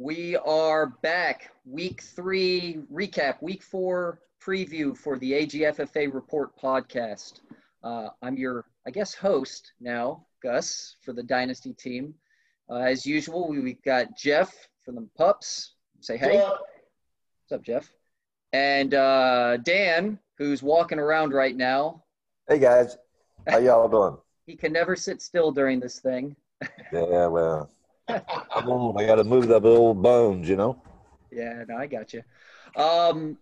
all right, we are back. Week three recap, week four preview for the AGFFA Report podcast. Uh, I'm your, I guess, host now, Gus, for the Dynasty team. Uh, as usual, we, we've got Jeff from the Pups. Say hey. What's up, Jeff? And uh, Dan, who's walking around right now. Hey, guys. How y'all doing? he can never sit still during this thing. yeah, well, come on, I got to move the old bones, you know. Yeah, no, I got you. Um,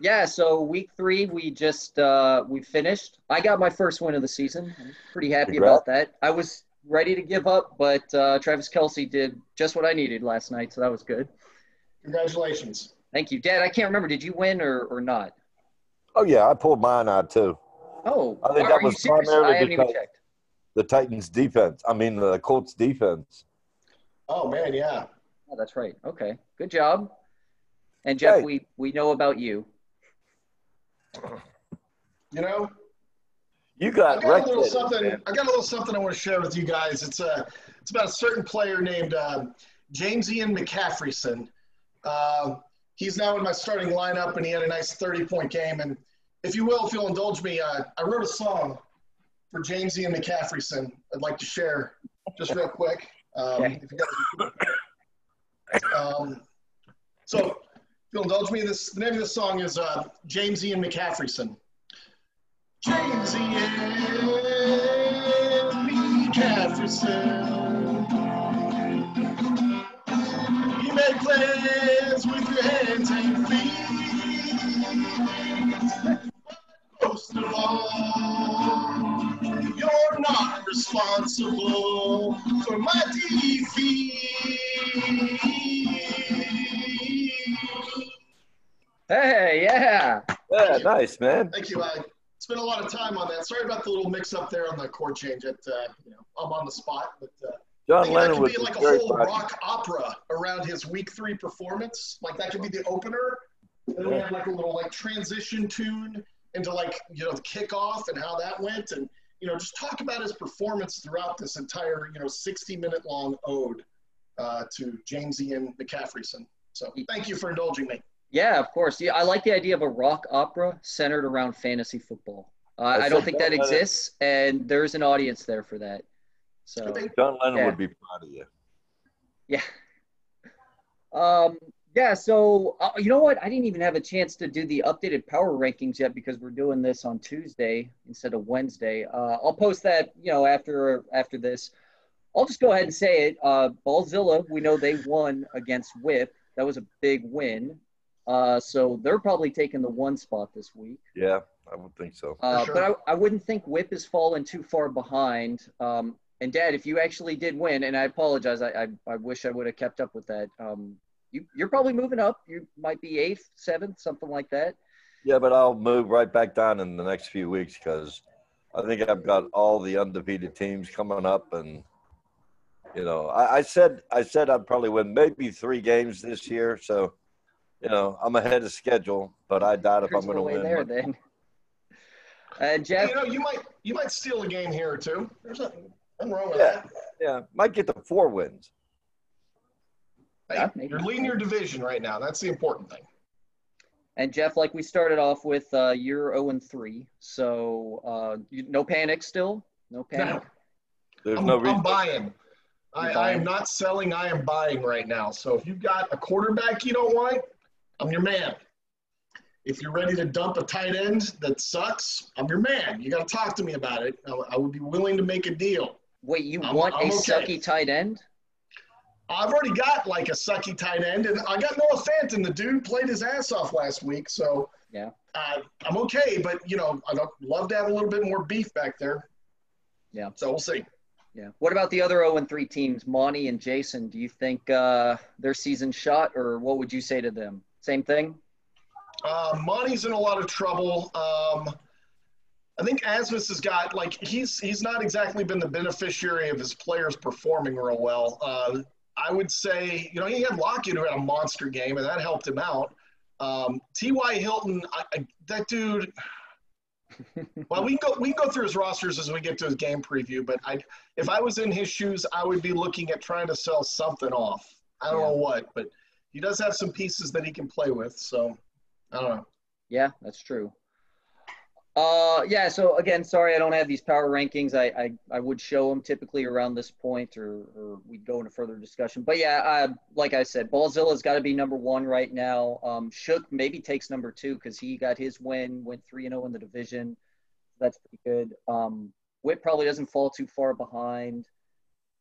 yeah, so week three, we just uh, we finished. I got my first win of the season. I'm pretty happy Congrats. about that. I was ready to give up, but uh, Travis Kelce did just what I needed last night, so that was good. Congratulations. Thank you, Dad. I can't remember. Did you win or, or not? Oh yeah, I pulled mine out too. Oh, I think that was primarily I haven't even checked the Titans defense. I mean the Colts defense. Oh man, yeah. Oh, that's right. Okay, good job. And Jeff, hey. we we know about you. You know, you got, I got a little something. Man. I got a little something I want to share with you guys. It's a uh, it's about a certain player named uh, James Ian McCaffreyson. Uh, he's now in my starting lineup, and he had a nice 30 point game. And if you will, if you'll indulge me, uh, I wrote a song for James Ian McCaffreyson, I'd like to share just real quick. Um, okay. um, so, if you'll indulge me, this the name of this song is uh, James Ian McCaffreyson. James Ian McCaffreyson. He made plans with your hands and feet. Most of all not responsible for my defeat. Hey, yeah. Yeah, nice, man. Thank you. I spent a lot of time on that. Sorry about the little mix up there on the chord change. At uh, you know, I'm on the spot, but uh, John Lennon that could be like a whole rock opera around his week three performance. Like that could be the opener. And then we have like a little like transition tune into like you know the kickoff and how that went and you know, just talk about his performance throughout this entire, you know, 60 minute long ode uh, to James Ian McCaffreyson. So thank you for indulging me. Yeah, of course. Yeah, I like the idea of a rock opera centered around fantasy football. Uh, I don't think that exists, and there's an audience there for that. So John Lennon yeah. would be proud of you. Yeah. Um, yeah, so uh, you know what? I didn't even have a chance to do the updated power rankings yet because we're doing this on Tuesday instead of Wednesday. Uh, I'll post that, you know, after after this. I'll just go ahead and say it. Uh, Ballzilla, we know they won against Whip. That was a big win. Uh, so they're probably taking the one spot this week. Yeah, I would think so. Uh, sure. But I, I wouldn't think Whip is fallen too far behind. Um, and Dad, if you actually did win, and I apologize, I, I, I wish I would have kept up with that. Um, you, you're probably moving up. You might be eighth, seventh, something like that. Yeah, but I'll move right back down in the next few weeks because I think I've got all the undefeated teams coming up, and you know, I, I said I said I'd probably win maybe three games this year. So, you know, I'm ahead of schedule, but I doubt if I'm going to win. There, then. Uh, Jeff, you know, you might you might steal a game here or two. There's nothing, nothing wrong with yeah, that. Yeah, might get the four wins. Hey, you're leading your division right now. That's the important thing. And Jeff, like we started off with, uh, you're 0 and 3. So uh, you, no panic still? No panic? No. There's I'm, no reason. I'm buying. I, I, am not selling. I am buying right now. So if you've got a quarterback you don't want, I'm your man. If you're ready to dump a tight end that sucks, I'm your man. You got to talk to me about it. I, I, would be willing to make a deal. Wait, you I'm, want I'm a okay. sucky tight end? I've already got like a sucky tight end, and I got Noah Fant, and the dude played his ass off last week. So yeah, uh, I'm okay. But you know, I'd love to have a little bit more beef back there. Yeah. So we'll see. Yeah. What about the other 0 and 3 teams, Monty and Jason? Do you think uh, their season shot, or what would you say to them? Same thing. Uh, Monty's in a lot of trouble. Um, I think Asmus has got like he's he's not exactly been the beneficiary of his players performing real well. Uh, I would say, you know, he had Lockett who had a monster game, and that helped him out. Um, T.Y. Hilton, I, I, that dude. well, we can go we can go through his rosters as we get to his game preview. But I, if I was in his shoes, I would be looking at trying to sell something off. I don't Yeah. know what, but he does have some pieces that he can play with. So I don't know. Yeah, that's true. Uh, yeah. So again, sorry, I don't have these power rankings. I I, I would show them typically around this point, or or we'd go into further discussion. But yeah, I, like I said, Ballzilla's got to be number one right now. Um, Shook maybe takes number two because he got his win, went three and zero in the division. That's pretty good. Um, Whit probably doesn't fall too far behind.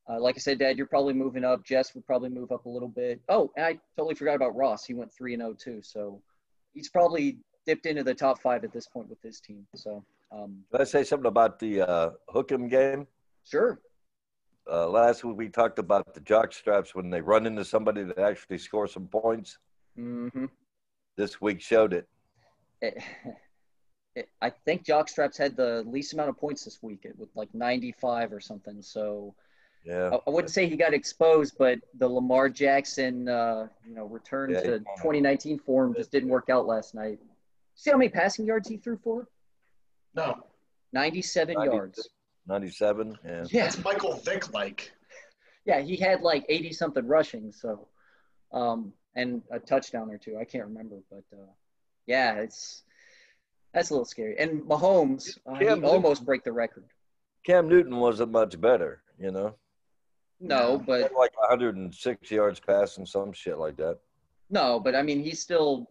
Uh, like I said, Dad, you're probably moving up. Jess would probably move up a little bit. Oh, and I totally forgot about Ross. He went three and zero too. So he's probably dipped into the top five at this point with his team. So, um, Did I say something about the uh, Hookem game? sure. Uh, last week we talked about the jock straps when they run into somebody that actually score some points. Mm-hmm. This week showed it. It, it, I think jock straps had the least amount of points this week it with like 95 or something. So Yeah. I, I wouldn't say he got exposed, but the Lamar Jackson, uh, you know, return Yeah, to 2019 form just didn't work out last night. See how many passing yards he threw for? No, 97 90. yards. 97. Yeah. Yeah. that's Michael Vick like. Yeah, he had like 80 something rushing. So, um, and a touchdown or two. I can't remember, but uh, yeah, it's that's a little scary. And Mahomes, uh, he Newton- almost break the record. Cam Newton wasn't much better, you know. No, but like 106 yards passing, some shit like that. no, but I mean, he's still,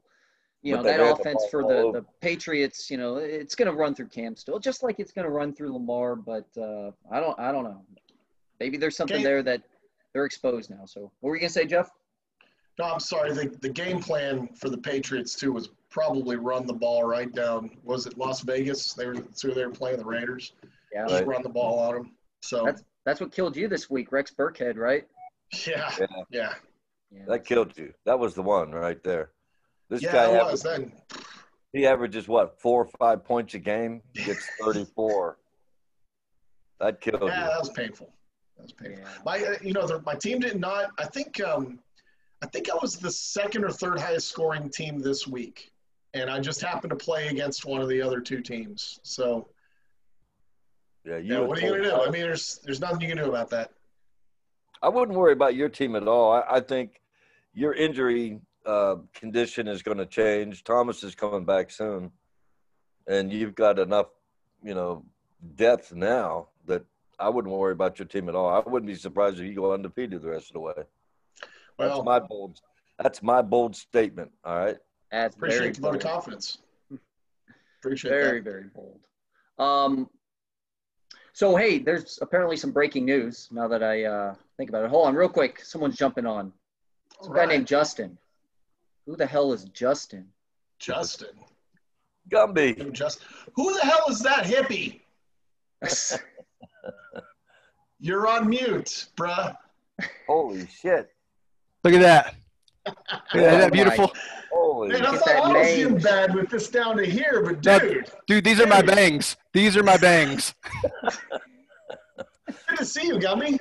you know, that offense for the, the Patriots. You know, it's going to run through Cam still, just like it's going to run through Lamar. But uh, I don't, I don't know. Maybe there's something Okay. there that they're exposed now. So, what were you going to say, Jeff? No, I'm sorry. The, the game plan for the Patriots too was probably run the ball right down. Was it Las Vegas? They were so they were playing the Raiders. Yeah, Just Right. run the ball on them. So That's- that's what killed you this week, Rex Burkhead, right? yeah, Yeah. yeah, Yeah. That killed you. That was the one right there. This yeah. guy was then. he averages what four or five points a game. He gets 34. that killed Yeah, you. that was painful. That was painful. Yeah. My, uh, you know, the, my team did not. I think, um, I think I was the second or third highest scoring team this week, and I just happened to play against one of the other two teams. So, Yeah, yeah, and what are you gonna do? I mean, there's there's nothing you can do about that. I wouldn't worry about your team at all. I, I think your injury uh, condition is going to change. Thomas is coming back soon, and you've got enough, you know, depth now that I wouldn't worry about your team at all. I wouldn't be surprised if you go undefeated the rest of the way. That's Well, my bold. That's my bold statement. All right. That's appreciate the vote of confidence. Appreciate Very, that. very bold. Um, so hey, there's apparently some breaking news. Now that I uh, think about it, hold on, real quick. Someone's jumping on. It's a guy Right. named Justin. Who the hell is Justin? Justin. Gumby. Just who the hell is that hippie? You're on mute, bruh. Holy shit. Look at that. Look at that. Isn't Oh that beautiful? Holy. Man, I thought that I was in mange. bad with this down to here, but No. dude, Dude, these are my bangs. These are my bangs. good to see you, Gumby.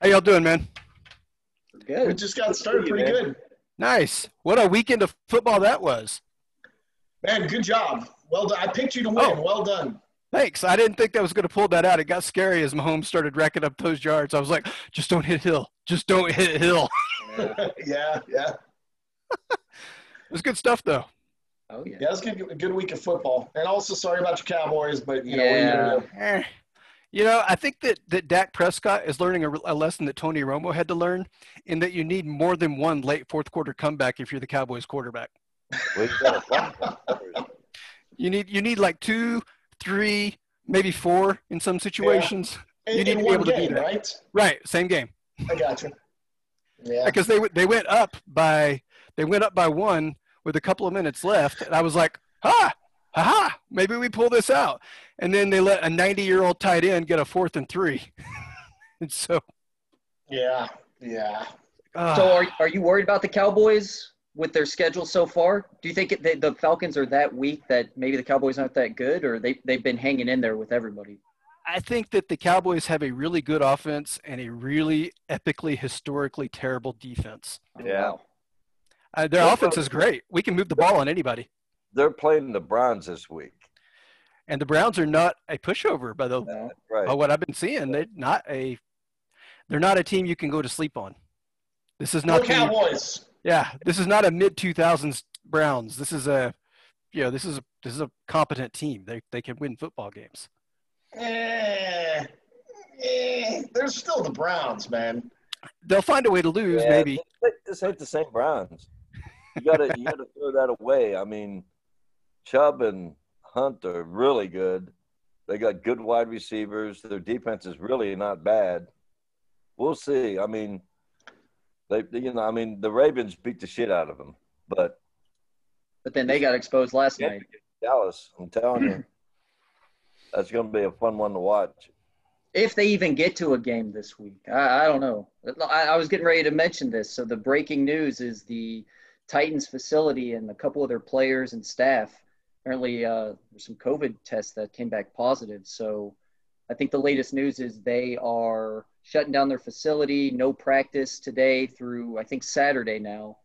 How y'all doing, man? Good. We just got started you, pretty man. good. Nice. What a weekend of football that was. Man, good job. Well done. I picked you to win. Oh. Well done. Thanks. I didn't think that was going to pull that out. It got scary as Mahomes started racking up those yards. I was like, just don't hit Hill. Just don't hit Hill. Yeah. yeah, yeah. It was good stuff, though. Oh yeah. Yeah, it was a good, a good week of football. And also, sorry about your Cowboys, but, you know, what are you Yeah. You know, I think that, that Dak Prescott is learning a, a lesson that Tony Romo had to learn in that you need more than one late fourth quarter comeback if you're the Cowboys quarterback. We got a problem. You need you need like two, three, maybe four in some situations. In, You need to be one able to do game, that. right? Right, same game. I got you. Yeah. because they they went up by they went up by one with a couple of minutes left, and I was like, ha, ha, ha, maybe we pull this out. And then they let a 90 year old tight end get a fourth and three, and so. Yeah. Yeah. Uh, So are are you worried about the Cowboys with their schedule so far? Do you think it, they, the Falcons are that weak that maybe the Cowboys aren't that good, or they they've been hanging in there with everybody? I think that the Cowboys have a really good offense and a really epically, historically terrible defense. Yeah. Uh, their Well, offense is great. We can move the ball on anybody. They're playing the Browns this week. And the Browns are not a pushover by the No. Right. by what I've been seeing. They're not a they're not a team you can go to sleep on. This is not the, Cowboys. yeah. This is not a mid two thousands Browns. This is a you know this is a this is a competent team. They they can win football games. Eh, eh, they're still the Browns, man. They'll find a way to lose, Yeah, maybe. This, this ain't the same Browns. You gotta you gotta throw that away. I mean, Chubb and Hunt are really good. They got good wide receivers. Their defense is really not bad. We'll see. I mean, they you know I mean the Ravens beat the shit out of them, but But then they got exposed last night. Dallas, I'm telling you, that's going to be a fun one to watch. If they even get to a game this week, I, I don't know. I, I was getting ready to mention this. So the breaking news is the Titans facility and a couple of their players and staff. Apparently, uh, there's some COVID tests that came back positive. So I think the latest news is they are shutting down their facility. No practice today through I think Saturday now.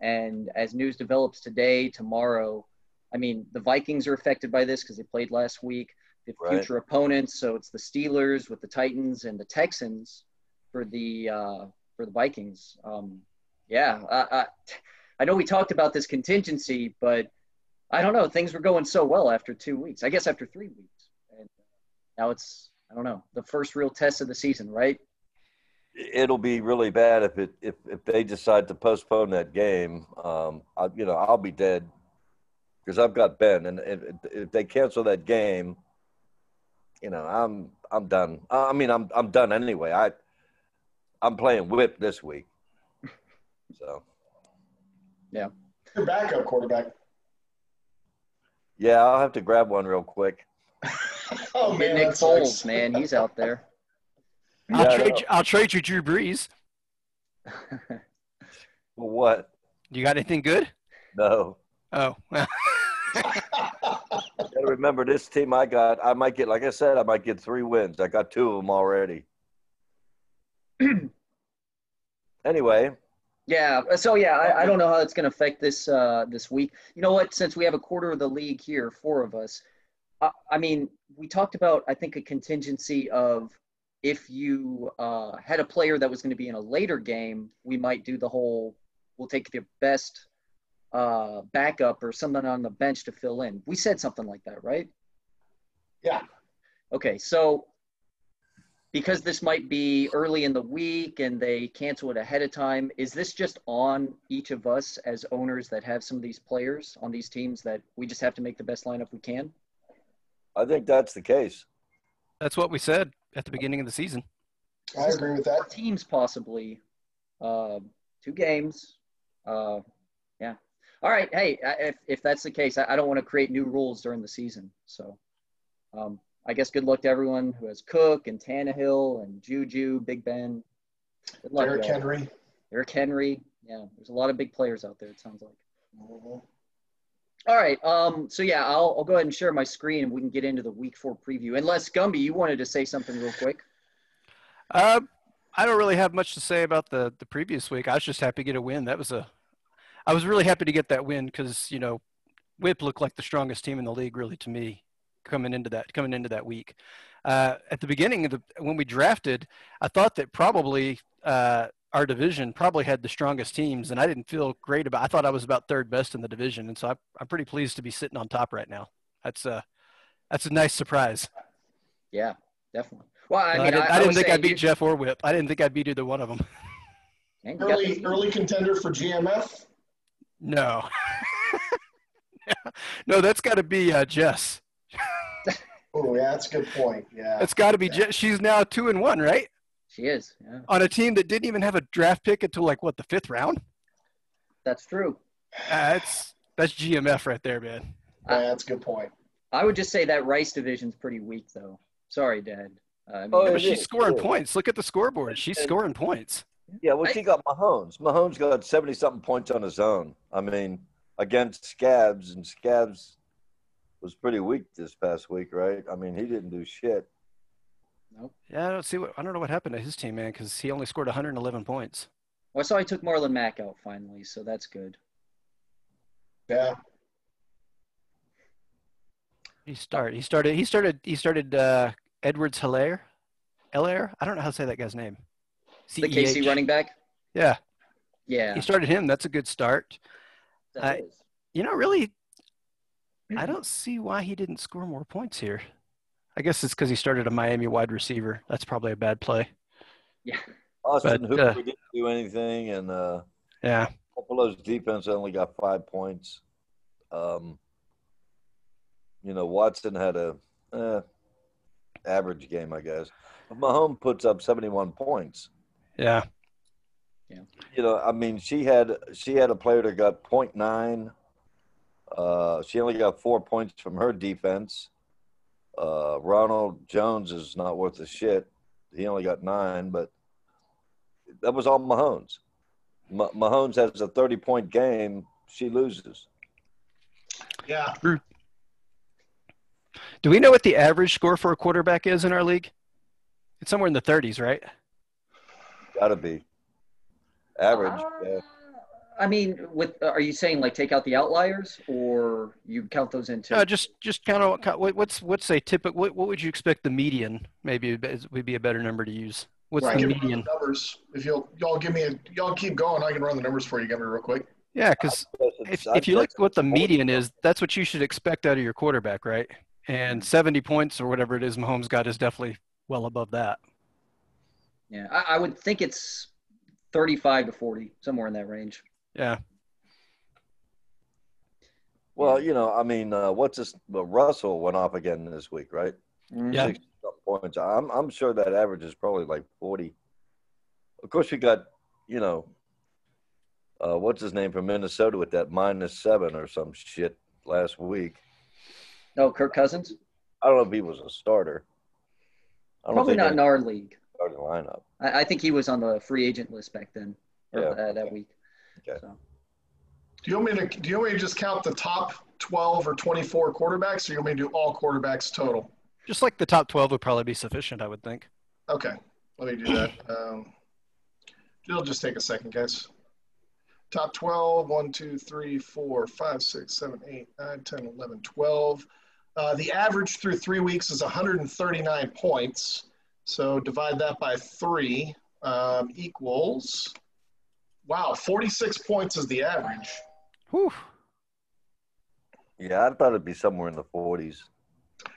And as news develops today, tomorrow, I mean the Vikings are affected by this because they played last week the Right. future opponents. So it's the Steelers with the Titans and the Texans for the uh, for the Vikings. Um, yeah, I, I I know we talked about this contingency, but I don't know. Things were going so well after two weeks. I guess after three weeks, and now it's I don't know the first real test of the season, right? It'll be really bad if it if, if they decide to postpone that game. Um, I, you know, I'll be dead because I've got Ben, and if, if they cancel that game, you know, I'm I'm done. I mean, I'm I'm done anyway. I I'm playing whip this week, so yeah. Your backup quarterback. Yeah, I'll have to grab one real quick. Oh man, Nick that sucks. Foles, man, he's out there. I'll Yeah, trade you, I'll trade you Drew Brees. What? You got anything good? No. Oh, well, Gotta remember this team I got. I might get, like I said, I might get three wins. I got two of them already. anyway, Yeah. So yeah, I, I don't know how it's going to affect this uh, this week. You know what? Since we have a quarter of the league here, four of us. I, I mean, we talked about I think a contingency of if you uh, had a player that was going to be in a later game, we might do the whole. We'll take the best uh, backup or someone on the bench to fill in. We said something like that, right? Yeah. Okay, so because this might be early in the week and they cancel it ahead of time, is this just on each of us as owners that have some of these players on these teams that we just have to make the best lineup we can? I think that's the case. that's what we said at the beginning of the season. I agree with that. Teams possibly, uh, two games. Uh, yeah. All right. Hey, if, if that's the case, I, I don't want to create new rules during the season. So um, I guess good luck to everyone who has Cook and Tannehill and Juju, Big Ben. Good luck, Derrick. Henry. Eric Henry. Yeah, there's a lot of big players out there. It sounds like. Mhm. All right. Um. So yeah, I'll I'll go ahead and share my screen and we can get into the Week Four preview. Unless Gumby, you wanted to say something real quick. Uh, I don't really have much to say about the the previous week. I was just happy to get a win. That was a, I was really happy to get that win because you know, Whip looked like the strongest team in the league, really to me, coming into that coming into that week. Uh, at the beginning of the when we drafted, I thought that probably uh, our division probably had the strongest teams, and I didn't feel great about. I thought I was about third best in the division, and so I, I'm pretty pleased to be sitting on top right now. That's a that's a nice surprise. Yeah, definitely. Well, I I, mean, didn't, I I, didn't think I'd beat you- Jeff or Whip. I didn't think I'd beat either one of them. Man, you got Early early contender for GMF. No. no, that's got to be uh, Jess. Oh yeah, that's a good point. Yeah. It's got to be Jess. She's now two and one, right? She is. Yeah, On a team that didn't even have a draft pick until like what the fifth round. that's true. That's that's GMF right there, man. yeah, that's a good point. I would just say that Rice division's pretty weak, though. Sorry, Dad. Uh, I mean, Oh, Yeah, but she's is, scoring it is. points. Look at the scoreboard. She's And- scoring points. Yeah, well, I- she got Mahomes. Mahomes got 70 something points on his own. I mean, against Scabs, and Scabs was pretty weak this past week, right? I mean, he didn't do shit. nope. Yeah, I don't see what I don't know what happened to his team, man, because he only scored 111 points. Well, so I saw he took Marlon Mack out finally, so that's good. Yeah. He started. He started. He started. He started. Uh, Edwards Hilaire. Helaire. I don't know how to say that guy's name. The KC running back. Yeah. Yeah, He started him. That's a good start. that I- is. You know, really, I don't see why he didn't score more points here. I guess it's because he started a Miami wide receiver. That's probably a bad play. yeah. Austin But, Hooper uh, didn't do anything, and uh, Yeah. Buffalo's defense only got five points. Um, you know, Watson had a eh, average game, I guess. But Mahomes puts up seventy-one points. Yeah. Yeah. You know, I mean, she had she had a player that got 0.9. Uh, she only got four points from her defense. Uh, Ronald Jones is not worth a shit. He only got nine, but that was all Mahomes. Ma- Mahomes has a 30 point game. She loses. Yeah. Do we know what the average score for a quarterback is in our league? It's somewhere in the 30s, right? Gotta be average. Uh, yeah. I mean, with are you saying like take out the outliers, or you count those in too? Uh, just just kind of what, what's what's a typical what, what would you expect the median maybe would be a better number to use? What's I the median? the numbers. If you'll y'all give me a y'all keep going, I can run the numbers for you. Give me real quick. Yeah, because if, if you look what the median is, that's what you should expect out of your quarterback, right? And 70 points or whatever it is Mahomes got is definitely well above that. yeah, I, I would think it's thirty-five to forty, somewhere in that range. Yeah. Well, you know, I mean, uh, what's this? Well, Russell went off again this week, right? Yeah. points. I'm I'm sure that average is probably like 40. Of course, we got you know, uh, what's his name from Minnesota with that minus seven or some shit last week. No, Kirk Cousins? I don't know if he was a starter. I don't Probably not in our league. starting lineup. I, I think he was on the free agent list back then, or Yeah. uh, that week. Okay. So. Do you want me to do you want me to just count the top twelve or twenty four quarterbacks, or you want me to do all quarterbacks total? Just like the top 12 would probably be sufficient, I would think. Okay, let me do that. Um, it'll just take a second, guys. Top 12, 1, 2, 3, 4, 5, 6, 7, 8, 9, 10, 11, 12. Uh, the average through three weeks is 139 points. So divide that by three um, equals, wow, 46 points is the average. Whew. Yeah, I thought it'd be somewhere in the 40s.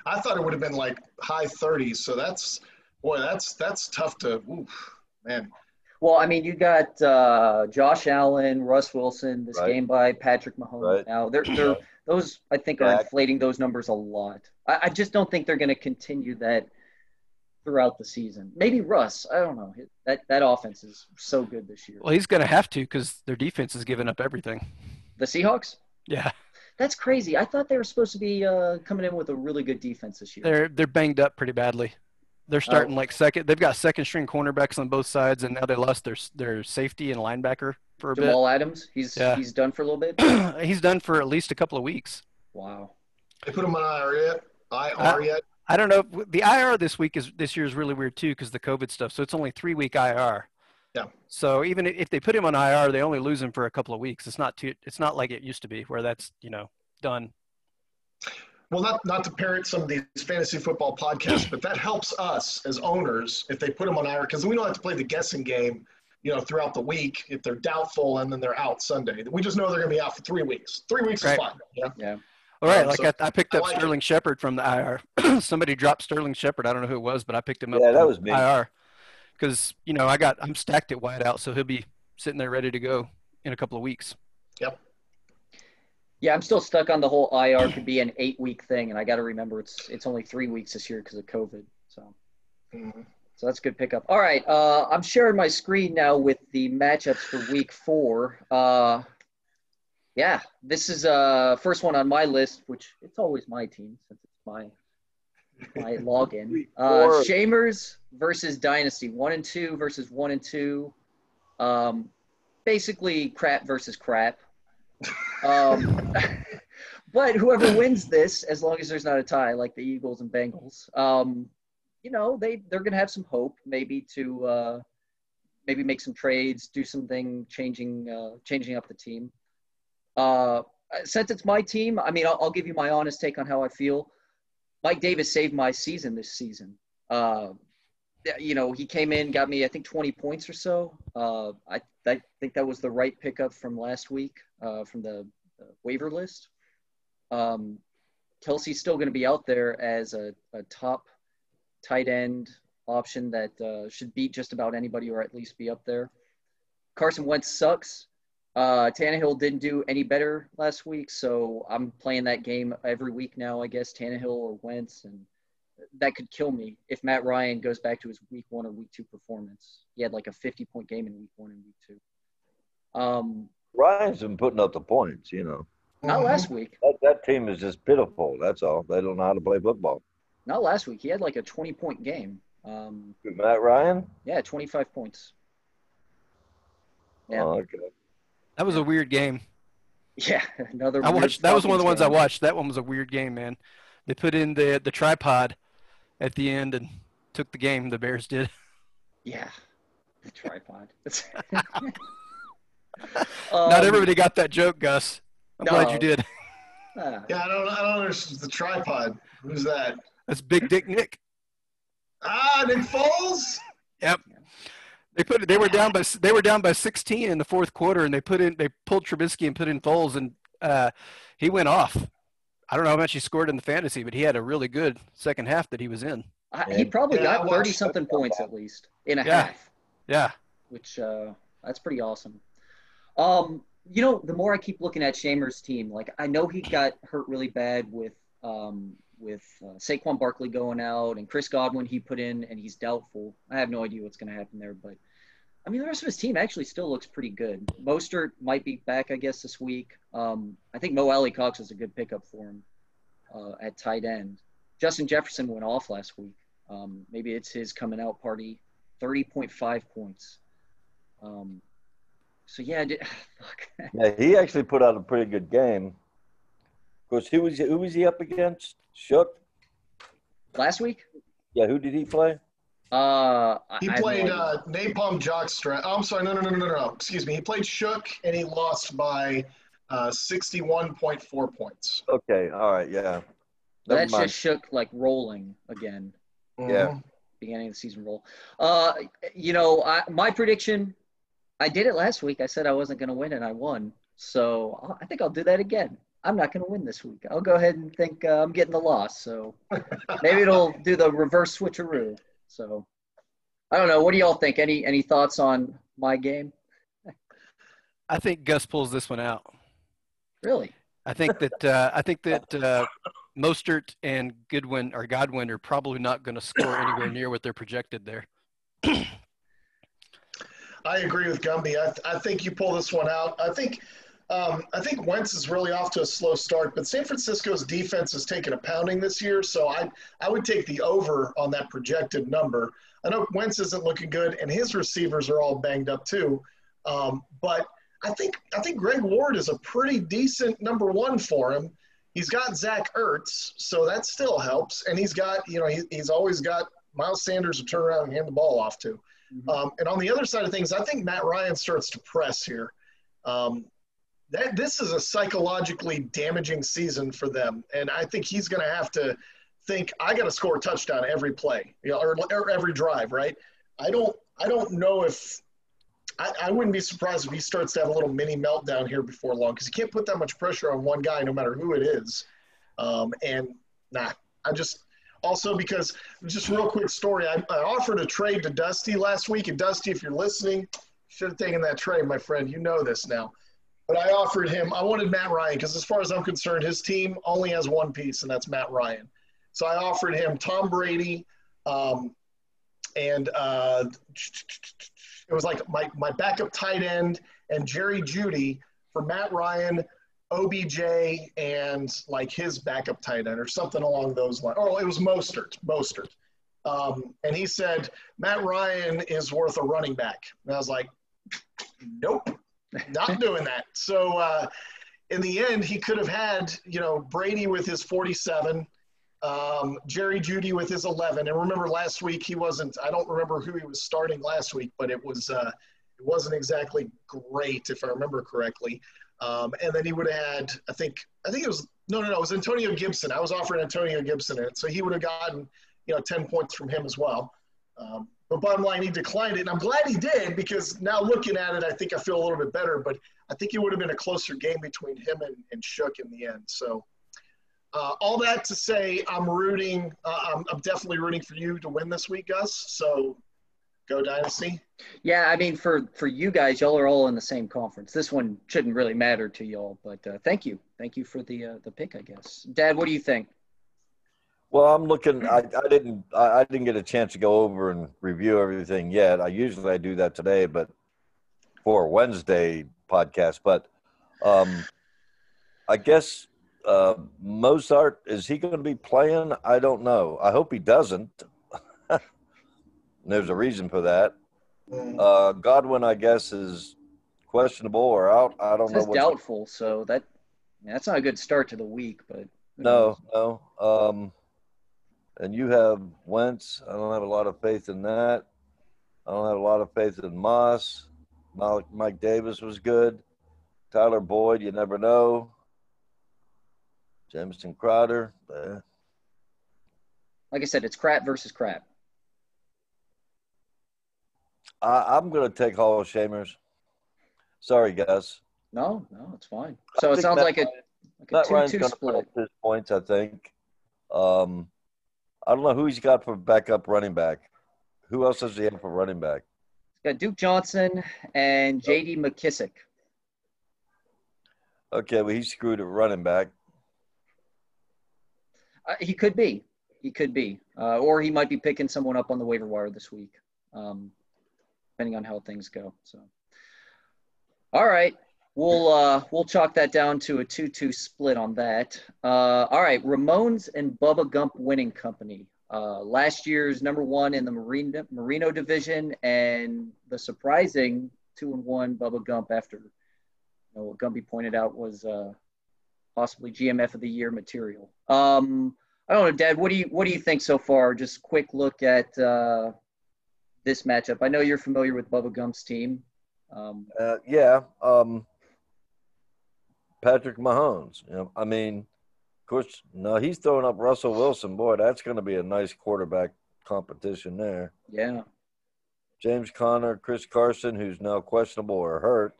I thought it would have been like high 30s. So that's, boy, that's that's tough to, oof, man. Well, I mean, you got uh, Josh Allen, Russ Wilson, this Right. game by Patrick Mahomes. Right. Now, they're, they're those I think are inflating those numbers a lot. I, I just don't think they're going to continue that throughout the season. Maybe Russ. I don't know. That that offense is so good this year. Well, he's going to have to because their defense has given up everything. The Seahawks. Yeah. That's crazy. I thought they were supposed to be uh, coming in with a really good defense this year. They're they're banged up pretty badly. They're starting like second. They've got second string cornerbacks on both sides, and now they lost their their safety and linebacker for a bit. Jamal Adams. He's Yeah. he's done for a little bit. bit. He's done for at least a couple of weeks. Wow. They put him on IR yet? IR yet? I don't know. The IR this week is this year is really weird too because the COVID stuff. So it's only three week IR. Yeah. So even if they put him on IR, they only lose him for a couple of weeks. It's not too. It's not like it used to be where that's you know done. Well, not not to parrot some of these fantasy football podcasts, but that helps us as owners if they put them on IR because we don't have to play the guessing game, you know, throughout the week if they're doubtful and then they're out Sunday. We just know they're going to be out for three weeks. Three weeks Right. is fine. Yeah. All right, Um, like so I, I picked up like it. Sterling Shepard from the IR. Somebody dropped Sterling Shepard. I don't know who it was, but I picked him up. Yeah, that from was me. IR because you know I got I'm stacked at wideout, so he'll be sitting there ready to go in a couple of weeks. Yep. Yeah, I'm still stuck on the whole IR could be an eight week thing, and I got to remember it's it's only three weeks this year because of COVID. So Mhm. so that's a good pickup. All right, uh, I'm sharing my screen now with the matchups for Week Four. Uh, yeah, this is uh first one on my list, which it's always my team since it's my my login. Uh. Shamers versus Dynasty, one and two versus one and two. Um, basically crap versus crap. Um, but whoever wins this, as long as there's not a tie like the Eagles and Bengals, um, you know they they're gonna have some hope maybe to uh, maybe make some trades, do something changing uh, changing up the team. Uh, since it's my team, I mean I'll, I'll give you my honest take on how I feel. Mike Davis saved my season this season. Uh, you know, he came in, got me, I think, 20 points or so. Uh, I, I think that was the right pickup from last week uh, from the, waiver list. Um, Kelce's still going to be out there as a, a top tight end option that uh, should beat just about anybody or at least be up there. Carson Wentz sucks. Uh, Tannehill didn't do any better last week, so I'm playing that game every week now. I guess Tannehill or Wentz, and that could kill me if Matt Ryan goes back to his week one or week two performance. He had like a 50 point game in week one and week two. Um, Ryan's been putting up the points, you know. Not last week. That, that team is just pitiful. That's all. They don't know how to play football. Not last week. He had like a 20 point game. Um, Matt Ryan? Yeah, 25 points. Yeah. Oh, okay. That was a weird game. Yeah, another. I watched. That was one of the ones game. I watched. That one was a weird game, man. They put in the the tripod at the end and took the game. The Bears did. Yeah, the tripod. um, Not everybody got that joke, Gus. I'm no. glad you did. Uh, yeah, I don't. I don't understand the tripod. Who's that? That's Big Dick Nick. Ah, Nick Foles. Yep. They put they were down by they were down by 16 in the fourth quarter, and they put in they pulled Trubisky and put in Foles, and uh, he went off. I don't know how much he scored in the fantasy, but he had a really good second half that he was in. he probably yeah, got 30 something points at least in a yeah. half. Yeah. Which uh, that's pretty awesome. Um, you know, the more I keep looking at Shamer's team, like I know he got hurt really bad with um, with uh, Saquon Barkley going out and Chris Godwin he put in and he's doubtful. I have no idea what's going to happen there, but I mean the rest of his team actually still looks pretty good. Mostert might be back, I guess, this week. Um, I think Mo Alie-Cox is a good pickup for him uh, at tight end. Justin Jefferson went off last week. Um, maybe it's his coming out party. Thirty point five points. Um, so yeah, did, yeah, he actually put out a pretty good game. Of course, who was he, who was he up against? Shook. Last week? Yeah, who did he play? Uh, he I played uh, Napalm Jockstrap. Oh, I'm sorry, no, no, no, no, no. Excuse me. He played Shook and he lost by uh, 61.4 points. Okay, all right, yeah. That's mind. just Shook like rolling again. Mm-hmm. Yeah. Beginning of the season roll. Uh, you know, I, my prediction, I did it last week. I said I wasn't going to win and I won. So I think I'll do that again. I'm not going to win this week. I'll go ahead and think uh, I'm getting the loss. So maybe it'll do the reverse switcheroo. So I don't know. What do y'all think? Any any thoughts on my game? I think Gus pulls this one out. Really? I think that uh, I think that uh, Mostert and Goodwin or Godwin are probably not going to score anywhere near what they're projected there. I agree with Gumby. I, th- I think you pull this one out. I think um, I think Wentz is really off to a slow start, but San Francisco's defense has taken a pounding this year, so I I would take the over on that projected number. I know Wentz isn't looking good, and his receivers are all banged up too. Um, but I think I think Greg Ward is a pretty decent number one for him. He's got Zach Ertz, so that still helps, and he's got you know he, he's always got Miles Sanders to turn around and hand the ball off to. Mm-hmm. Um, and on the other side of things, I think Matt Ryan starts to press here. Um, that this is a psychologically damaging season for them, and I think he's going to have to think I got to score a touchdown every play, you know, or, or, every drive, right? I don't I don't know if I, I wouldn't be surprised if he starts to have a little mini meltdown here before long because you can't put that much pressure on one guy, no matter who it is. Um, and nah, I just also because just real quick story. I, I offered a trade to Dusty last week, and Dusty, if you're listening, should have taken that trade, my friend. You know this now. But I offered him, I wanted Matt Ryan because, as far as I'm concerned, his team only has one piece, and that's Matt Ryan. So I offered him Tom Brady, um, and uh, it was like my, my backup tight end and Jerry Jeudy for Matt Ryan, OBJ, and like his backup tight end or something along those lines. Oh, it was Mostert. Mostert. Um, and he said, Matt Ryan is worth a running back. And I was like, nope not doing that. So uh, in the end, he could have had, you know, Brady with his 47, um, Jerry Jeudy with his 11. And remember last week he wasn't. I don't remember who he was starting last week, but it was uh, it wasn't exactly great if I remember correctly. Um, and then he would have had, I think, I think it was no, no, no, it was Antonio Gibson. I was offering Antonio Gibson it, so he would have gotten, you know, 10 points from him as well. Um, But bottom line, he declined it, and I'm glad he did because now looking at it, I think I feel a little bit better. But I think it would have been a closer game between him and, and Shook in the end. So uh, all that to say, I'm rooting. Uh, I'm, I'm definitely rooting for you to win this week, Gus. So go Dynasty. Yeah, I mean, for for you guys, y'all are all in the same conference. This one shouldn't really matter to y'all, but uh, thank you, thank you for the uh, the pick, I guess. Dad, what do you think? Well, I'm looking. I, I didn't. I, I didn't get a chance to go over and review everything yet. I usually I do that today, but for Wednesday podcast. But um, I guess uh, Mostert is he going to be playing? I don't know. I hope he doesn't. There's a reason for that. Mm. Uh, Godwin, I guess, is questionable or out. I don't It know. says what's- doubtful, so that that's not a good start to the week. But No, knows? no. Um, and you have Wentz. I don't have a lot of faith in that. I don't have a lot of faith in Moss. Mike, Mike Davis was good. Tyler Boyd, you never know. Jameson Crowder. eh. like I said, it's crap versus crap. I, I'm going to take Hall of Shamers. Sorry, guys. No, no, it's fine. I So it sounds Matt like a like a two-two going to put split. his points, I think. Um, I don't know who he's got for backup running back. Who else does he have for running back? He's Got Duke Johnson and J.D. McKissic. Okay, well, he's screwed at running back. Uh, he could be. He could be. Uh, or he might be picking someone up on the waiver wire this week, um, depending on how things go. So, all right, we'll uh, we'll chalk that down to a two-two split on that. Uh, all right, Ramones and Bubba Gump Winning Company. Uh, last year's number one in the Marino, Marino division, and the surprising two and one Bubba Gump after you know, what Gumby pointed out was uh, possibly GMF of the year material. Um, I don't know, Dad. What do you what do you think so far? Just quick look at uh, this matchup. I know you're familiar with Bubba Gump's team. Um, Uh, yeah, um, Patrick Mahomes. You know, I mean, of course, no, he's throwing up Russell Wilson. Boy, that's going to be a nice quarterback competition there. yeah, James Conner, Chris Carson, who's now questionable or hurt.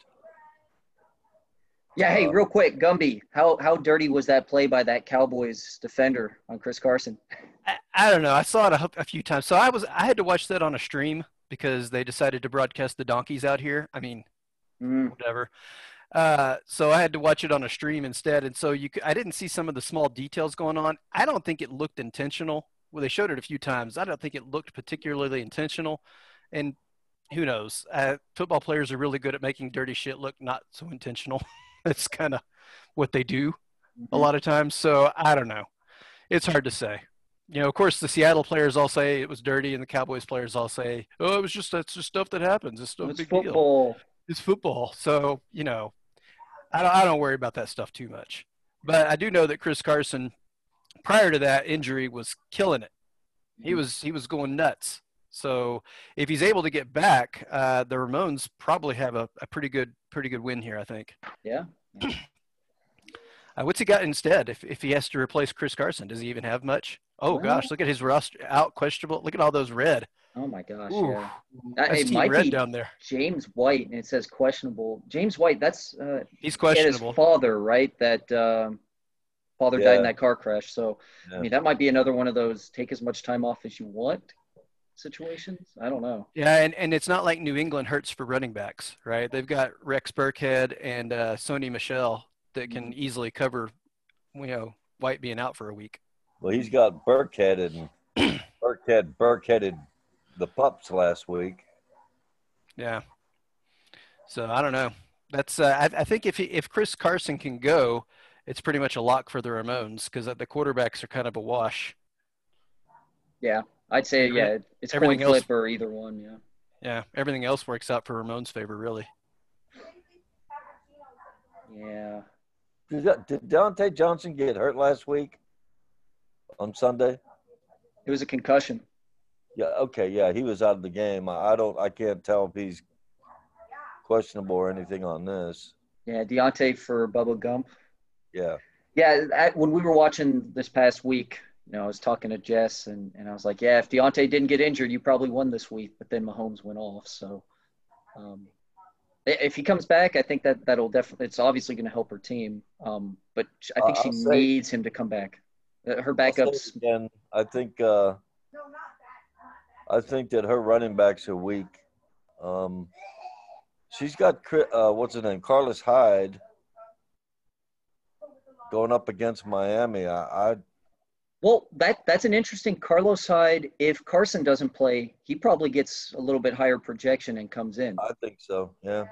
yeah. Hey, Uh, real quick, Gumby, how how dirty was that play by that Cowboys defender on Chris Carson? I, I don't know. I saw it a, a few times. So I was I had to watch that on a stream because they decided to broadcast the donkeys out here. I mean, Mm, whatever. Uh, so I had to watch it on a stream instead, and so you I didn't see some of the small details going on. I don't think it looked intentional. Well, they showed it a few times. I don't think it looked particularly intentional, and who knows? Uh, football players are really good at making dirty shit look not so intentional. That's kind of what they do a lot of times. So I don't know. It's hard to say. You know, of course, the Seattle players all say it was dirty, and the Cowboys players all say, "Oh, it was just that's just stuff that happens. It's no It's big deal." football. It's football, so you know, I don't, I don't worry about that stuff too much. But I do know that Chris Carson, prior to that injury, was killing it. He was he was going nuts. So if he's able to get back, uh, the Ramones probably have a, a pretty good pretty good win here. I think. Yeah. Uh, what's he got instead? If if he has to replace Chris Carson, does he even have much? Oh gosh, look at his roster out questionable. Look at all those red. Oh my gosh. Ooh, Yeah. Uh, That's it team might red be down there. James White, and it says questionable. James White. That's uh, He's and his father, right? That um, father died in that car crash. So, I mean, that might be another one of those take as much time off as you want situations. I don't know. Yeah, and, and it's not like New England hurts for running backs, right? They've got Rex Burkhead and uh, Sony Michel that can Mm-hmm. easily cover, you know, White being out for a week. Well, he's got Burkhead and Burkhead Burkheaded the pups last week. Yeah. So I don't know. That's uh, I, I think if he, if Chris Carson can go, it's pretty much a lock for the Ramones because the quarterbacks are kind of a wash. Yeah, I'd say, Every- yeah, it's coin everything else- flip or either one. Yeah. Yeah, everything else works out for Ramones' favor, really. Yeah. Did, that- did Diontae Johnson get hurt last week on Sunday? It was a concussion. Yeah. Okay. Yeah, he was out of the game. I, I don't. I can't tell if he's questionable or anything on this. Yeah. Diontae for Bubba Gump. Yeah. Yeah. At, when we were watching this past week, you know, I was talking to Jess and, and I was like, yeah, if Diontae didn't get injured, you probably won this week. But then Mahomes went off. So um, if he comes back, I think that that'll definitely, it's obviously going to help her team. Um, but I think she say- needs him to come back. Uh, Her backups, I think uh, I think that her running backs are weak. Um, she's got uh, what's her name, Carlos Hyde, going up against Miami. I, I well, that that's an interesting Carlos Hyde. If Carson doesn't play, he probably gets a little bit higher projection and comes in. I think so. Yeah.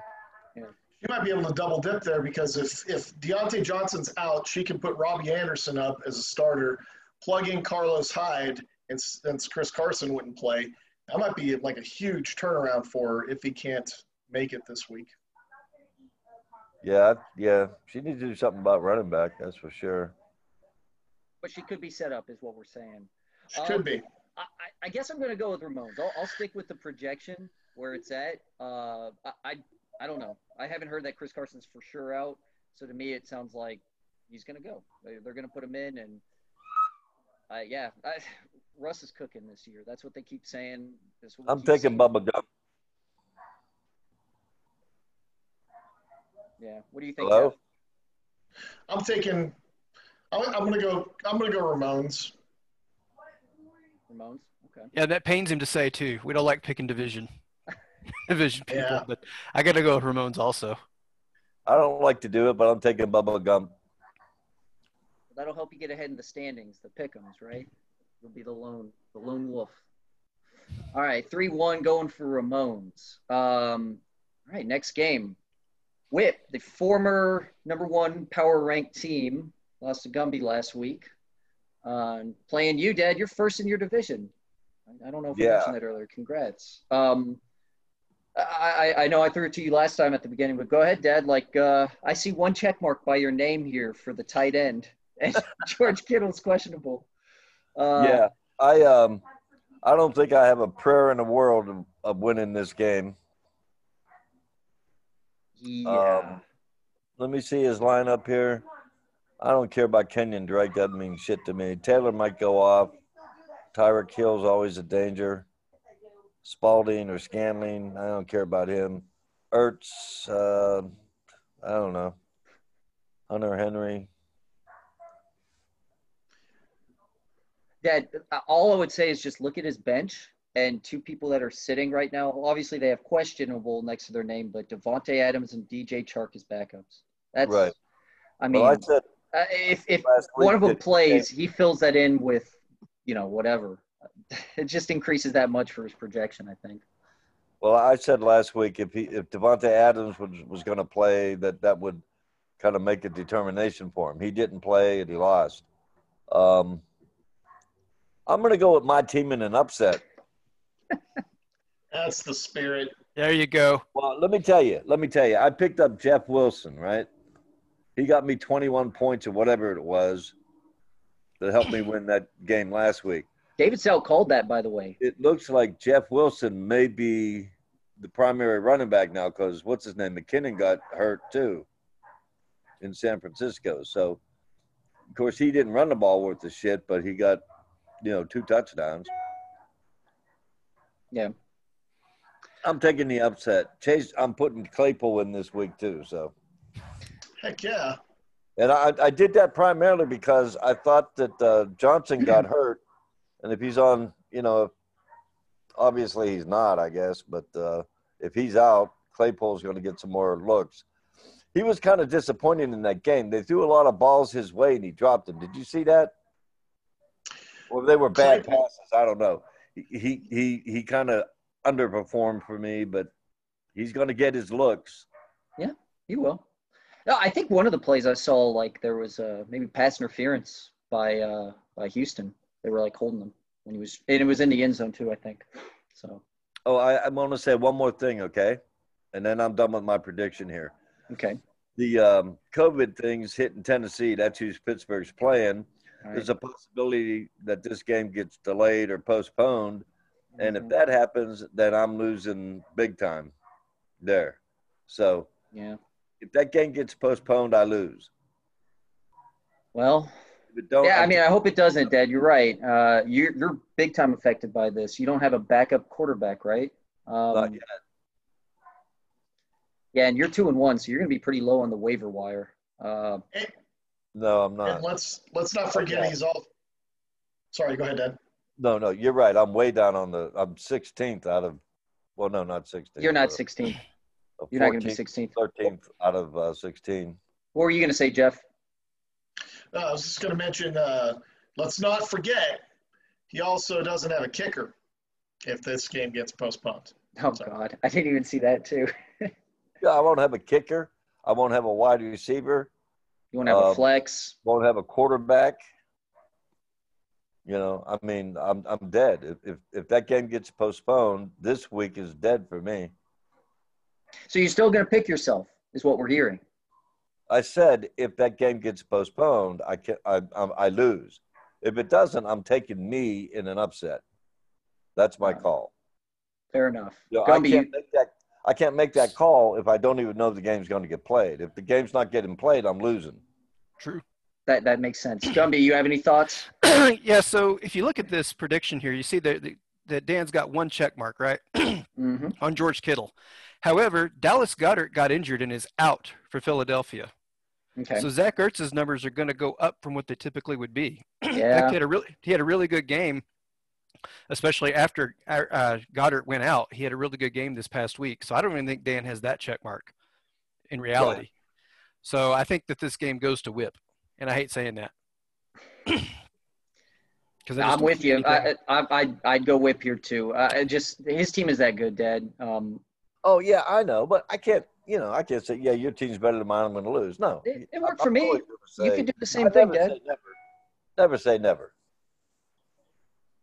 You might be able to double dip there because if if Diontae Johnson's out, she can put Robbie Anderson up as a starter, plug in Carlos Hyde, and since Chris Carson wouldn't play, that might be like a huge turnaround for her if he can't make it this week. Yeah, yeah. She needs to do something about running back. That's for sure. But she could be set up, is what we're saying. She Um, could be. I, I- I guess I'm going to go with Ramones. I'll, I'll stick with the projection where it's at. Uh, I, I I don't know. I haven't heard that Chris Carson's for sure out. So to me, it sounds like he's going to go. They, they're going to put him in, and uh, yeah, I, Russ is cooking this year. That's what they keep saying. That's what I'm keep taking seeing. Bubba Gump. Yeah. What do you think? Hello? Jeff? I'm taking. I'm, I'm gonna go. I'm gonna go Ramones. Ramones. Okay. Yeah, that pains him to say too. We don't like picking division, division people, Yeah. but I got to go with Ramones also. I don't like to do it, but I'm taking Bubba Gump. That'll help you get ahead in the standings, the pick'ems, right? You'll be the lone, the lone wolf. All right, three one going for Ramones. Um, all right, next game. Whip, the former number one power ranked team, lost to Gumby last week. Uh, playing you, Dad. You're first in your division. I- I don't know if I Yeah. mentioned that earlier. Congrats. Um, I, I I know I threw it to you last time at the beginning, but go ahead, Dad. Like uh, I see one check mark by your name here for the tight end, and George Kittle's questionable. Uh, yeah, I um, I don't think I have a prayer in the world of, of winning this game. Yeah. Um, Let me see his lineup here. I don't care about Kenyan Drake. Doesn't mean shit to me. Taylor might go off. Tyreek Hill's always a danger. Spalding or Scanling, I don't care about him. Ertz, uh, I don't know. Hunter Henry. Uh, all I would say is just look at his bench and two people that are sitting right now. Obviously, they have questionable next to their name, but Davante Adams and DJ Chark as backups. That's Right. I mean, well, I said uh, if if one of them plays, he fills that in with, you know, whatever. It just increases that much for his projection, I think. Well, I said last week if he if Davante Adams was was going to play, that that would kind of make a determination for him. He didn't play and he lost. Um, I'm going to go with my team in an upset. That's the spirit. There you go. Well, let me tell you. Let me tell you. I picked up Jeff Wilson, right? He got me 21 points or whatever it was that helped me win that game last week. David Sell called that, by the way. It looks like Jeff Wilson may be the primary running back now because what's his name? McKinnon got hurt too in San Francisco. So, of course, he didn't run the ball worth of shit, but he got, you know, two touchdowns. Yeah. I'm taking the upset. Chase, I'm putting Claypool in this week too. So, Heck yeah. and I, I did that primarily because I thought that uh, Johnson got hurt, and if he's on, you know, obviously he's not, I guess, but uh, if he's out, Claypool's going to get some more looks. He was kind of disappointing in that game. They threw a lot of balls his way, and he dropped them. Did you see that? Or they were bad passes. I don't know. He he he, kind of underperformed for me, but he's going to get his looks. Yeah, he will. No, I think one of the plays I saw, like there was uh, maybe pass interference by uh, by Houston. They were like holding him when he was, and it was in the end zone too, I think. So Oh, I, I want to say one more thing, okay? And then I'm done with my prediction here. okay, The um, COVID things hitting Tennessee. That's who Pittsburgh's playing. All right. There's a possibility that this game gets delayed or postponed. And if Mhm. that happens, then I'm losing big time there. So yeah, if that game gets postponed, I lose. well, don't, Yeah, I I'm- mean, I hope it doesn't, Dad. You're right. Uh, you're you're big time affected by this. You don't have a backup quarterback, right? Um, Not yet. Yeah, and you're two and one, so you're going to be pretty low on the waiver wire. Uh, no, I'm And not. let's let's not forget Okay. he's all. Sorry, go ahead, Dad. No, no, you're right. I'm way down on the. I'm 16th out of. Well, no, not 16th. you're not uh, 16. uh, You're not going to be 14th, 16th. 13th out of uh, 16. What were you going to say, Jeff? Uh, I was just going to mention. Uh, let's not forget he also doesn't have a kicker if this game gets postponed. Oh Sorry. God, I didn't even see that too. Yeah, I won't have a kicker. I won't have a wide receiver. You want to have a Um, flex? Won't have a quarterback. You know, I mean, I'm I'm dead. If if, if that game gets postponed, this week is dead for me. So you're still going to pick yourself, is what we're hearing. I said if that game gets postponed, I can I I, I lose. If it doesn't, I'm taking me in an upset. That's my call. Fair enough. You know, I can't make that. I can't make that call if I don't even know the game's going to get played. If the game's not getting played, I'm losing. True. that that makes sense. Gumby, you have any thoughts? yeah. So if you look at this prediction here, you see that that Dan's got one check mark right hmm on George Kittle. However, Dallas Goedert got injured and is out for Philadelphia. Okay. So Zach Ertz's numbers are going to go up from what they typically would be. Yeah. he had a really he had a really good game, especially after uh, Goedert went out. He had a really good game this past week. So I don't even think Dan has that check mark in reality. So I think that this game goes to whip, and I hate saying that. Because I'm with you. I, I, I'd, I'd go whip here too. Uh, just his team is that good, Dad. Um, Oh yeah, I know, but I can't. You know, I can't say yeah, your team's better than mine. I'm going to lose. No, It- it worked I'm for me. always gonna you say- could do the I same thing, never Dad. say never. Never say never.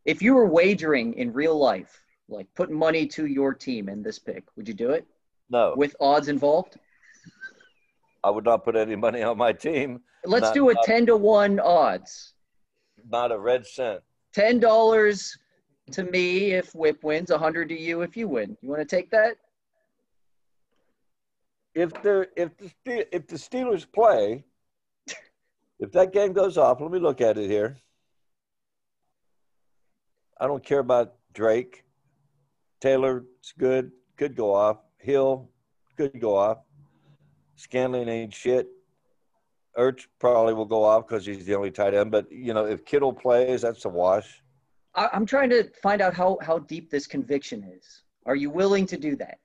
If you were wagering in real life, like putting money to your team in this pick, would you do it No, with odds involved? I would not put any money on my team. Let's Not- do a not- ten to one odds. Not a red cent. Ten dollars to me if Whip wins, a hundred to you if you win. You want to take that? If the if the if the Steelers play, if that game goes off, let me look at it here. I don't care about Drake. Taylor, it's good. Could go off. Hill, could go off. Scanlon ain't shit. Ertz probably will go off because he's the only tight end. But you know, if Kittle plays, that's a wash. I, I'm trying to find out how how deep this conviction is. Are you willing to do that?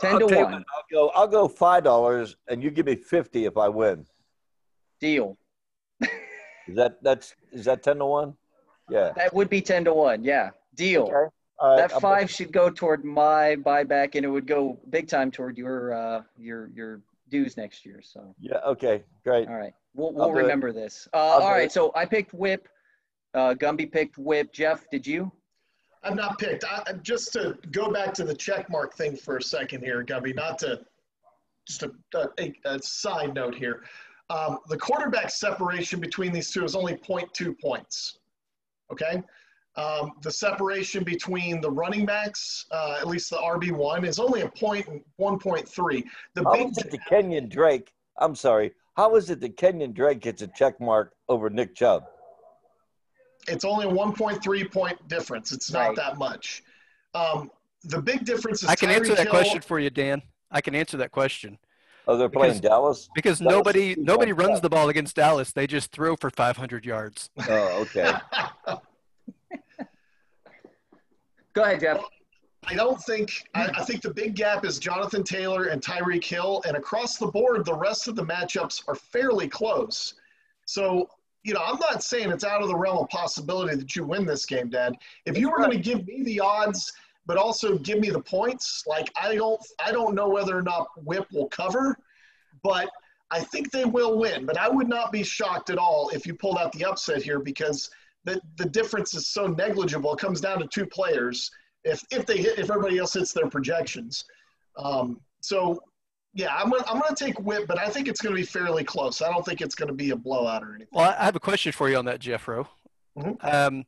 10 I'll to 1. I'll go. I'll go five dollars, and you give me fifty if I win. Deal. Is that that's is that ten to one? Yeah. That would be 10 to 1. Yeah. Deal. Okay. All right. That I'll- five should go toward my buyback, and it would go big time toward your uh, your your dues next year. So, Yeah. Okay. Great. all right, we'll we'll do it. remember this. Uh, I'll all it. so I picked Whip. Uh, Gumby picked Whip. Jeff, did you? I'm not picked. I, I- just to go back to the check mark thing for a second here, Gumby, not to just a, a, a side note here. Um, the quarterback separation between these two is only 0.2 points. Okay. Um, the separation between the running backs, uh, at least the RB1, is only a point and 1.3. The How big is it that Kenyan Drake? I'm sorry. How is it that Kenyan Drake gets a check mark over Nick Chubb? it's only a 1.3 point difference. It's not Right. that much. Um, the big difference is I can answer that Hill- question for you, Dan. I can answer that question Oh, they're playing Because- Dallas. because Dallas nobody nobody points runs up. the ball against Dallas. They just throw for 500 yards. Oh, okay. Go ahead, Jeff. I don't think. I, I think the big gap is Jonathan Taylor and Tyreek Hill, and across the board, the rest of the matchups are fairly close. So, you know, I'm not saying it's out of the realm of possibility that you win this game, Dad. If you were going to give me the odds, but also give me the points, like I don't, I don't know whether or not Whip will cover, but I think they will win. But I would not be shocked at all if you pulled out the upset here because the the difference is so negligible. It comes down to two players if if they hit if everybody else hits their projections. Um, so yeah, I'm gonna I'm gonna take Whip, but I think it's gonna be fairly close. I don't think it's gonna be a blowout or anything. Well, I have a question for you on that, Jeffro. Mhm. Um,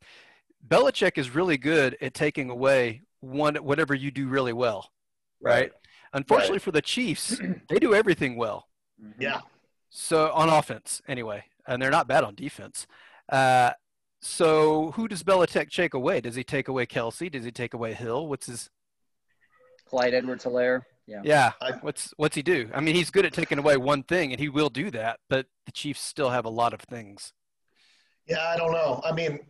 Belichick is really good at taking away one whatever you do really well, right? Unfortunately for the Chiefs, they do everything well. Yeah, So on offense, anyway. and they're not bad on defense. Uh, so who does Belichick take away? Does he take away Kelce? Does he take away Hill? What's his Clyde Edwards Helaire. Yeah. Yeah. I- what's what's he do? I mean, he's good at taking away one thing, and he will do that. But the Chiefs still have a lot of things. Yeah, I don't know. I mean,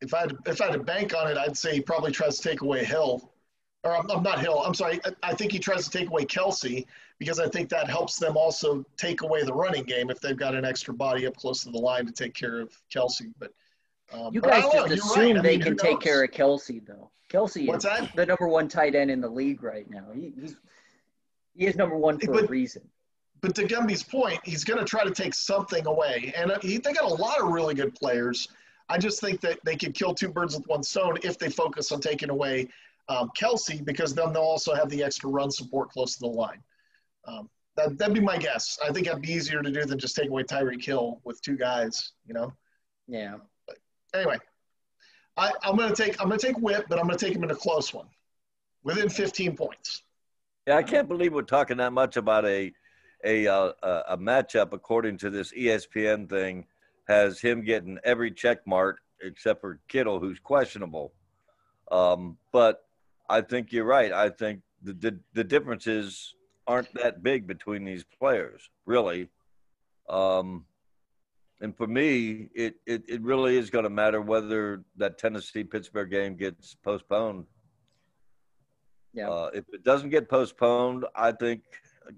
if I had, if I had to bank on it, I'd say he probably tries to take away Hill, or I'm, I'm not Hill. I'm sorry. I, I think he tries to take away Kelce because I think that helps them also take away the running game if they've got an extra body up close to the line to take care of Kelce. But um, You guys just assume right. I they mean, can take care of Kelce, though. Kelce What's is that? the number one tight end in the league right now. He, he's he is number one for a But- reason. But to Gumby's point, he's going to try to take something away, and uh, he, they got a lot of really good players. I just think that they could kill two birds with one stone if they focus on taking away um, Kelce, because then they'll also have the extra run support close to the line. Um, that, that'd be my guess. I think that'd be easier to do than just take away Tyreek Hill with two guys. You know. Yeah. Anyway, I, I'm going to take I'm going to take Whip, but I'm going to take him in a close one, within 15 points. Yeah, I can't believe we're talking that much about a a uh, a a matchup according to this ESPN thing has him getting every check mark except for Kittle, who's questionable. Um, but I think you're right. I think the, the the differences aren't that big between these players, really. Um, and for me, it, it, it really is going to matter whether that Tennessee Pittsburgh game gets postponed. Yeah. Uh, if it doesn't get postponed, I think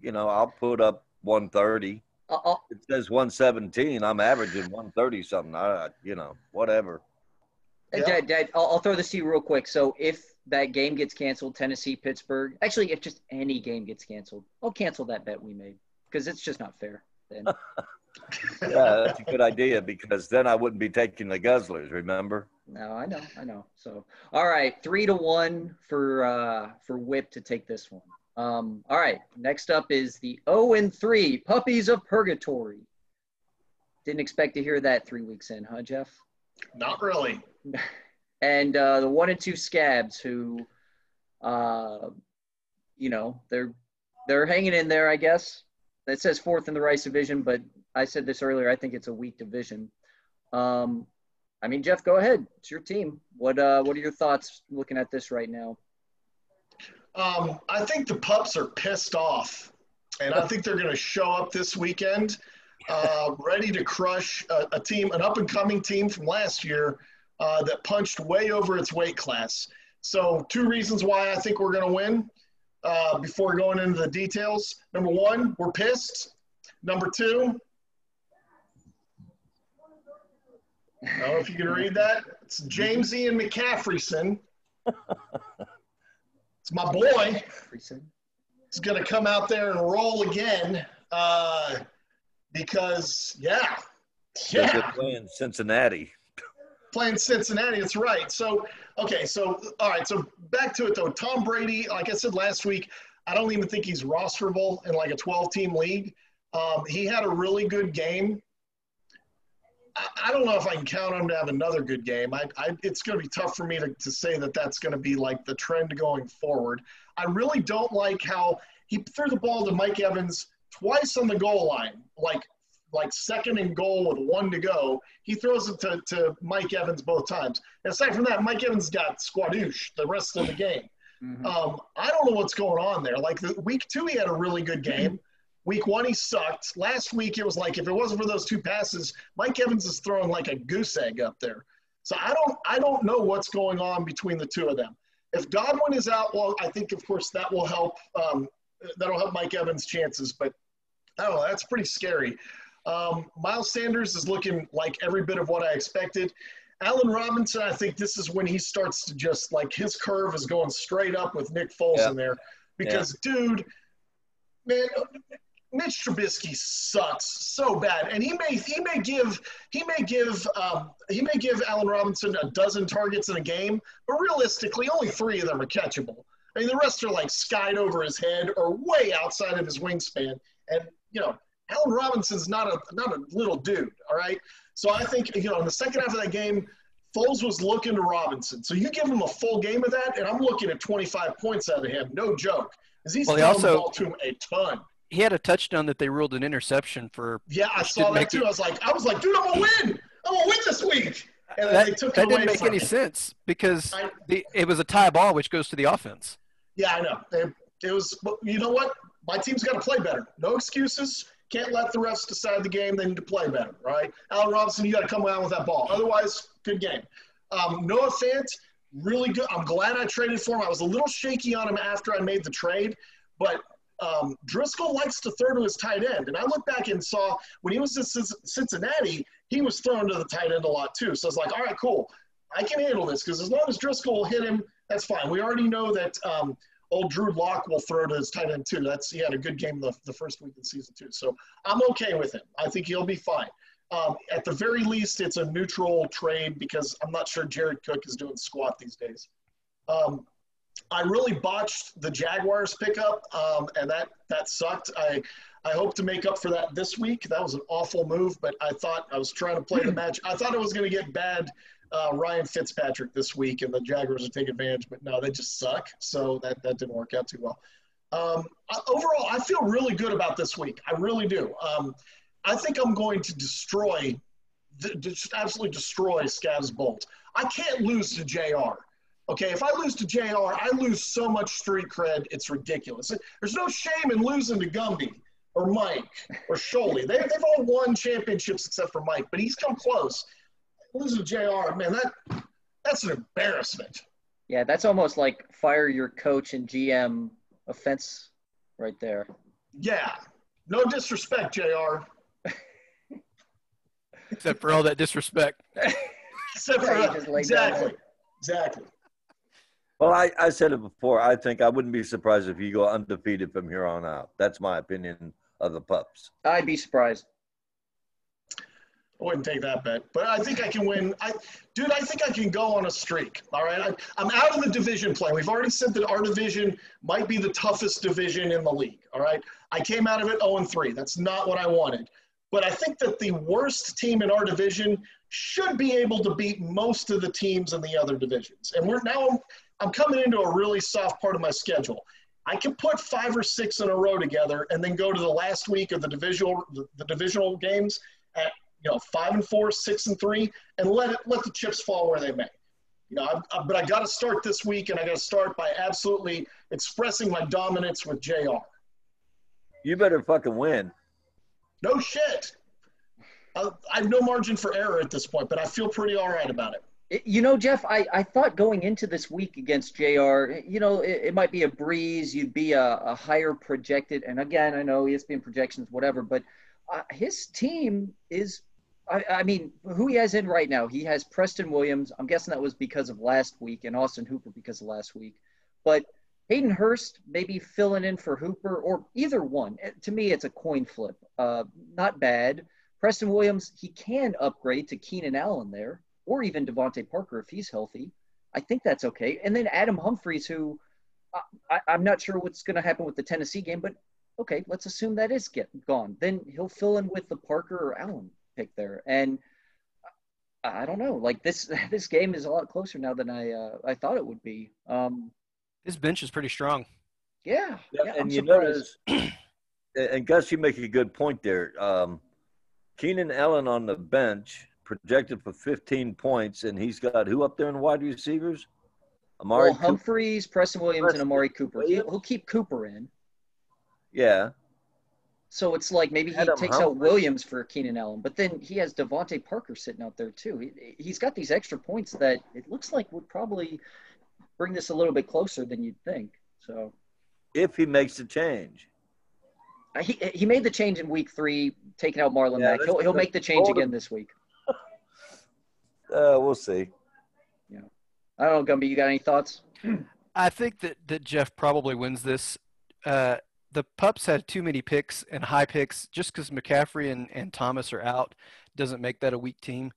you know I'll put up 130. I'll, I'll, It says 117. I'm averaging 130 something. I you know whatever. Yeah. Dad, Dad, I'll, I'll throw this to you real quick. So if that game gets canceled, Tennessee, Pittsburgh, actually, if just any game gets canceled, I'll cancel that bet we made because it's just not fair. Then Yeah, that's a good idea because then I wouldn't be taking the Guzzlers. Remember? no, I know, I know. So all right, three to one for uh, for Whip to take this one. Um, all right, next up is the 0 and 3 Puppies of Purgatory. Didn't expect to hear that three weeks in, huh, Jeff? Not really. and uh, the one and two scabs who uh, you know they're they're hanging in there i guess it says fourth in the rice division but i said this earlier i think it's a weak division um, i mean jeff go ahead it's your team what uh, what are your thoughts looking at this right now Um, I think the pups are pissed off, and I think they're going to show up this weekend, uh, ready to crush a, a team, an up and coming team from last year uh, that punched way over its weight class. So, two reasons why I think we're going to win. Uh, before going into the details, number one, we're pissed. Number two, I don't know if you can read that. It's James Ian McCaffreyson. It's my boy He's going to come out there and roll again uh, because, yeah, yeah, they're playing Cincinnati. playing Cincinnati. That's right. So, okay, so all right, so back to it though. Tom Brady, like I said last week, I don't even think he's rosterable in like a 12-team league. Um, he had a really good game. I, don't know if I can count on him to have another good game. I, I, it's going to be tough for me to, to say that that's going to be like the trend going forward. I really don't like how he threw the ball to Mike Evans twice on the goal line, like like second and goal with one to go. He throws it to, to Mike Evans both times. And aside from that, Mike Evans got squadoosh the rest of the game. Mhm. Um, I don't know what's going on there. Like the week two, he had a really good game. Week one, he sucked. Last week, it was like if it wasn't for those two passes, Mike Evans is throwing like a goose egg up there. So I don't, I don't know what's going on between the two of them. If Godwin is out, well, I think of course that will help. Um, that'll help Mike Evans' chances. But I don't know. That's pretty scary. Um, Miles Sanders is looking like every bit of what I expected. Allen Robinson, I think this is when he starts to just like his curve is going straight up with Nick Foles Yeah. in there. Because, dude, man, Mitch Trubisky sucks so bad, and he may he may give he may give um, he may give Allen Robinson a dozen targets in a game, but realistically, only three of them are catchable. I mean, the rest are like skied over his head or way outside of his wingspan. And you know, Allen Robinson's not a not a little dude. All right, so I think you know in the second half of that game, Foles was looking to Robinson. So you give him a full game of that, and I'm looking at 25 points out of him, no joke, because he's Well, he also- the ball to him a ton. He had a touchdown that they ruled an interception for. Yeah, I saw that too. it- I was like, I was like, dude, I'm gonna win. I'm gonna win this week. And That, they took that it away That didn't make any me. sense because I- the, it was a tie ball, which goes to the offense. Yeah, I know. It, it was. You know what? My team's got to play better. No excuses. Can't let the refs decide the game. They need to play better, right? Allen Robinson, you got to come around with that ball. Otherwise, good game. Um, Noah Fant, really good. I'm glad I traded for him. I was a little shaky on him after I made the trade, but um, Driskel likes to throw to his tight end. And I look back and saw when he was in Cincinnati, he was throwing to the tight end a lot too. So I was like, all right, cool. I can handle this because as long as Driskel will hit him, that's fine. We already know that um, old Drew Lock will throw to his tight end too. That's he had a good game the, the first week in season two. So I'm okay with him. I think he'll be fine. Um, at the very least, it's a neutral trade because I'm not sure Jared Cook is doing squat these days. Um, I really botched the Jaguars pickup, um, and that that sucked. I I hope to make up for that this week. That was an awful move, but I thought I was trying to play the match. I thought it was going to get bad uh, Ryan Fitzpatrick this week, and the Jaguars would take advantage. But no, they just suck. So that that didn't work out too well. Um, I- overall, I feel really good about this week. I really do. Um, I think I'm going to destroy, just absolutely destroy Scavs Bolt. I can't lose to Jr. Okay, if I lose to JR, I lose so much street cred, it's ridiculous. There's no shame in losing to Gumby or Mike or Sholey. They, they've all won championships except for Mike, but he's come close. Losing to JR, man, that that's an embarrassment. Yeah, that's almost like fire your coach and GM offense right there. Yeah, no disrespect, JR. Except for all that disrespect. Except for Yeah, he just laid down exactly, exactly. Well, I, I said it before. I think I wouldn't be surprised if you go undefeated from here on out. That's my opinion of the pups. I'd be surprised. I wouldn't take that bet, but I think I can win. I, dude, I think I can go on a streak. All right, I, I'm out of the division play. We've already said that our division might be the toughest division in the league. All right, I came out of it 0 3. That's not what I wanted, but I think that the worst team in our division should be able to beat most of the teams in the other divisions. And we're now I'm coming into a really soft part of my schedule. I can put five or six in a row together, and then go to the last week of the divisional the, the divisional games at you know five and four, six and three, and let it let the chips fall where they may. You know, I, I, but I got to start this week, and I got to start by absolutely expressing my dominance with Jr. You better fucking win. No shit. I, I have no margin for error at this point, but I feel pretty all right about it. You know, Jeff, I, I thought going into this week against JR, you know, it, it might be a breeze. You'd be a, a higher projected. And again, I know ESPN projections, whatever, but uh, his team is, I, I mean, who he has in right now, he has Preston Williams. I'm guessing that was because of last week and Austin Hooper because of last week. But Hayden Hurst maybe filling in for Hooper or either one. To me, it's a coin flip. Uh, not bad. Preston Williams, he can upgrade to Keenan Allen there or even DeVante Parker if he's healthy. I think that's okay. And then Adam Humphries, who I, I, I'm not sure what's going to happen with the Tennessee game, but okay, let's assume that is get gone. Then he'll fill in with the Parker or Allen pick there. And I I don't know, like this this game is a lot closer now than I uh, I thought it would be. Um, His bench is pretty strong. yeah, Yeah, yeah, and I'm you surprised. notice, and Gus, you make a good point there. Um, Keenan Allen on the bench projected for 15 points, and he's got who up there in wide receivers? Amari. well, Cooper. Humphries, Preston Williams, and Preston Amari Cooper. Williams. he'll keep Cooper in. Yeah, So it's like maybe he Adam takes out Williams for Keenan Allen, but then he has DeVante Parker sitting out there too. He, he's got these extra points that it looks like would probably bring this a little bit closer than you'd think. So if he makes the change. uh, he he made the change in week three, taking out Marlon Yeah, Mack. He'll he'll make the change again this week. Uh, we'll see. I don't know, Gumby. You got any thoughts? I think that, that Jeff probably wins this. Uh, the Pups had too many picks and high picks just because McCaffrey and, and Thomas are out doesn't make that a weak team.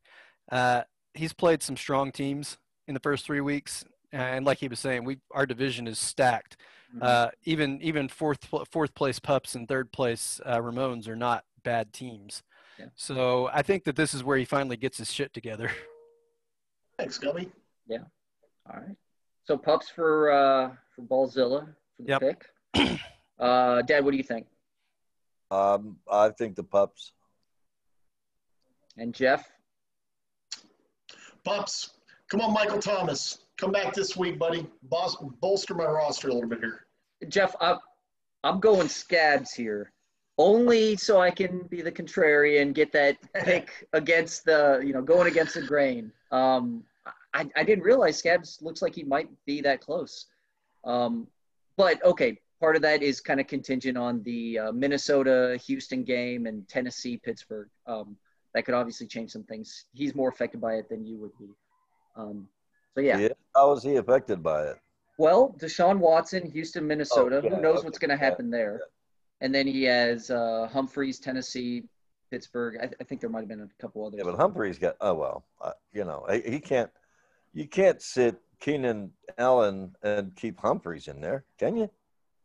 Uh, he's played some strong teams in the first three weeks. And like he was saying, we our division is stacked. Uh, even even fourth fourth place Pups and third place uh, Ramones are not bad teams. Yeah. So I think that this is where he finally gets his shit together. Thanks, Gummy. Yeah. All right. So pups for uh for Ballzilla for the Yep. pick. uh, Dad, what do you think? Um, I think the pups. And Jeff? Pups. Come on, Michael Thomas. Come back this week, buddy. Bos- bolster my roster a little bit here. Jeff, I'm, I'm going scabs here. Only so I can be the contrarian, get that pick against the, you know, going against the grain. Um, I, I didn't realize Scabs looks like he might be that close. Um, but okay, part of that is kind of contingent on the uh, Minnesota Houston game and Tennessee Pittsburgh. Um, that could obviously change some things. He's more affected by it than you would be. Um, so yeah. Yeah. How was he affected by it? Well, Deshaun Watson, Houston, Minnesota. Oh, yeah, Who knows okay, what's going to yeah, happen there? And then he has uh, Humphries, Tennessee, Pittsburgh. I, I think there might have been a couple others. Yeah, but Humphrey's got. Oh well, uh, you know, he, he can't. You can't sit Keenan Allen and keep Humphries in there, can you?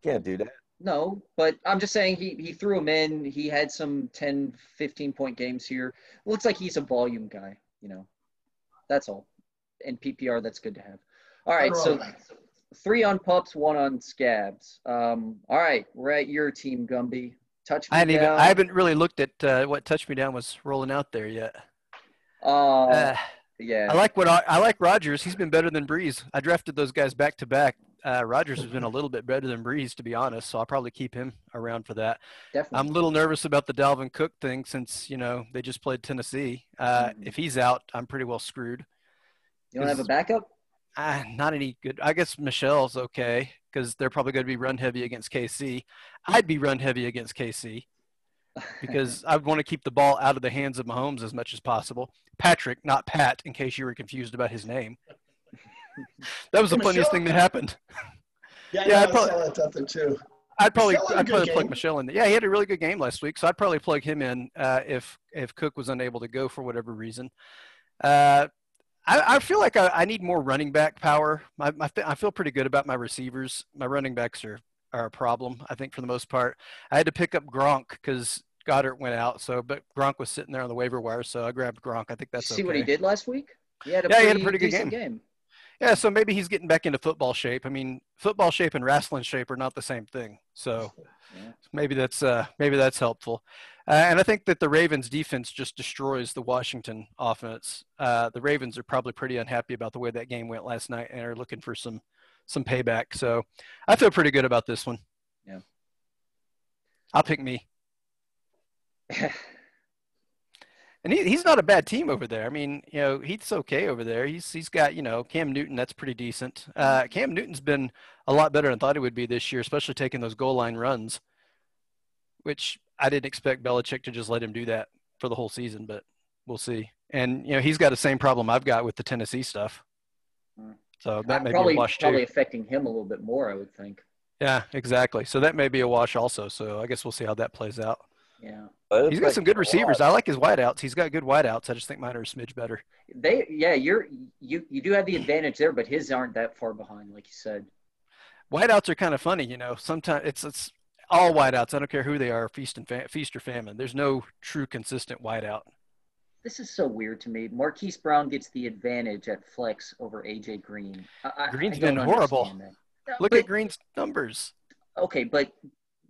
Can't do that. No, but I'm just saying he, he threw him in. He had some 10, 15 point games here. Looks like he's a volume guy, you know. That's all. And PPR, that's good to have. All right, so wrong with that. Three on pups, one on scabs. Um, all right, we're at your team, Gumby. Touch me I, even, down. I haven't really looked at uh, what Touch Me Down was rolling out there yet. Uh, Uh, yeah. I like what I, I like Rodgers. He's been better than Brees. I drafted those guys back to back. Uh, Rodgers has been a little bit better than Brees, to be honest. So I'll probably keep him around for that. definitely. I'm a little nervous about the Dalvin Cook thing since you know they just played Tennessee. Uh, Mhm. If he's out, I'm pretty well screwed. you don't have a backup? Ah, not any good. I guess Michel's okay because they're probably going to be run heavy against KC. I'd be run heavy against KC because I want to keep the ball out of the hands of Mahomes as much as possible. Patrick, not Pat, in case you were confused about his name. That was the Hey, funniest thing that happened. Yeah, Yeah, yeah I'd probably- saw that too. I'd probably Michel I'd probably plug game. Michel in. There. Yeah, he had a really good game last week, so I'd probably plug him in uh, if if Cook was unable to go for whatever reason. Uh, I, I feel like I, I need more running back power. I, I, th- I feel pretty good about my receivers. My running backs are are a problem. I think for the most part, I had to pick up Gronk because Goedert went out. So, but Gronk was sitting there on the waiver wire, so I grabbed Gronk. I think that's See okay. what he did last week? He had a Yeah, pretty, he had a pretty good game. game. Yeah, so maybe he's getting back into football shape. I mean, football shape and wrestling shape are not the same thing. So Yeah. maybe that's uh, maybe that's helpful. Uh, and I think that the Ravens defense just destroys the Washington offense. Uh, the Ravens are probably pretty unhappy about the way that game went last night and are looking for some some payback. So I feel pretty good about this one. Yeah. I'll pick me. And he, he's not a bad team over there. I mean, you know, he's okay over there. He's he's got you know Cam Newton. That's pretty decent. Uh, Cam Newton's been a lot better than I thought he would be this year, especially taking those goal line runs, which I didn't expect Belichick to just let him do that for the whole season. But we'll see. And you know, he's got the same problem I've got with the Tennessee stuff. Hmm. So that may probably be a wash probably too. affecting him a little bit more, I would think. Yeah, exactly. So that may be a wash also. So I guess we'll see how that plays out. Yeah. But it He's got some good affects a lot. receivers. I like his wideouts. He's got good wideouts. I just think mine are a smidge better. They yeah, you're you you do have the advantage there, but his aren't that far behind, like you said. Wideouts are kind of funny, you know. Sometimes it's it's all wideouts. I don't care who they are, feast and fa- feast or famine. There's no true consistent wideout. This is so weird to me. Marquise Brown gets the advantage at flex over AJ Green. I, I- Green's I been horrible. No, Look but- at Green's numbers. Okay, but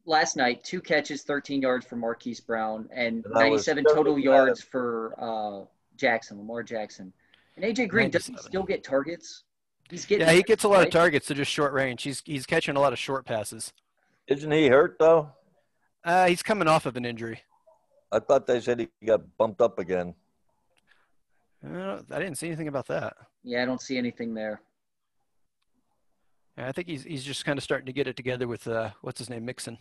last night, two catches, 13 yards for Marquise Brown, and And that 97 so total bad. yards for uh, Jackson, Lamar Jackson. And AJ Green doesn't still get targets. He's getting Yeah, he gets a lot of right? targets to just short range. He's he's catching a lot of short passes. Isn't he hurt though? Uh, he's coming off of an injury. I thought they said he got bumped up again. Uh, I didn't see anything about that. Yeah, I don't see anything there. I think he's he's just kind of starting to get it together with uh, what's his name, Mixon.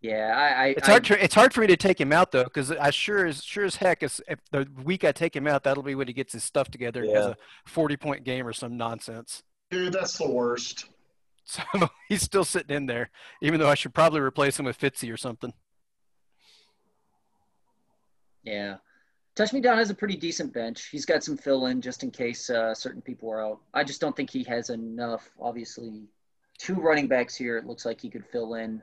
Yeah, I. I It's I- hard to it's hard for me to take him out though, because I sure as sure as heck is if the week I take him out, that'll be when he gets his stuff together and has Yeah. a forty point game or some nonsense. Dude, that's the worst. So he's still sitting in there, even though I should probably replace him with Fitzy or something. Yeah. Touch Me Down has a pretty decent bench. He's got some fill in just in case uh, certain people are out. I just don't think he has enough. Obviously, two running backs here. It looks like he could fill in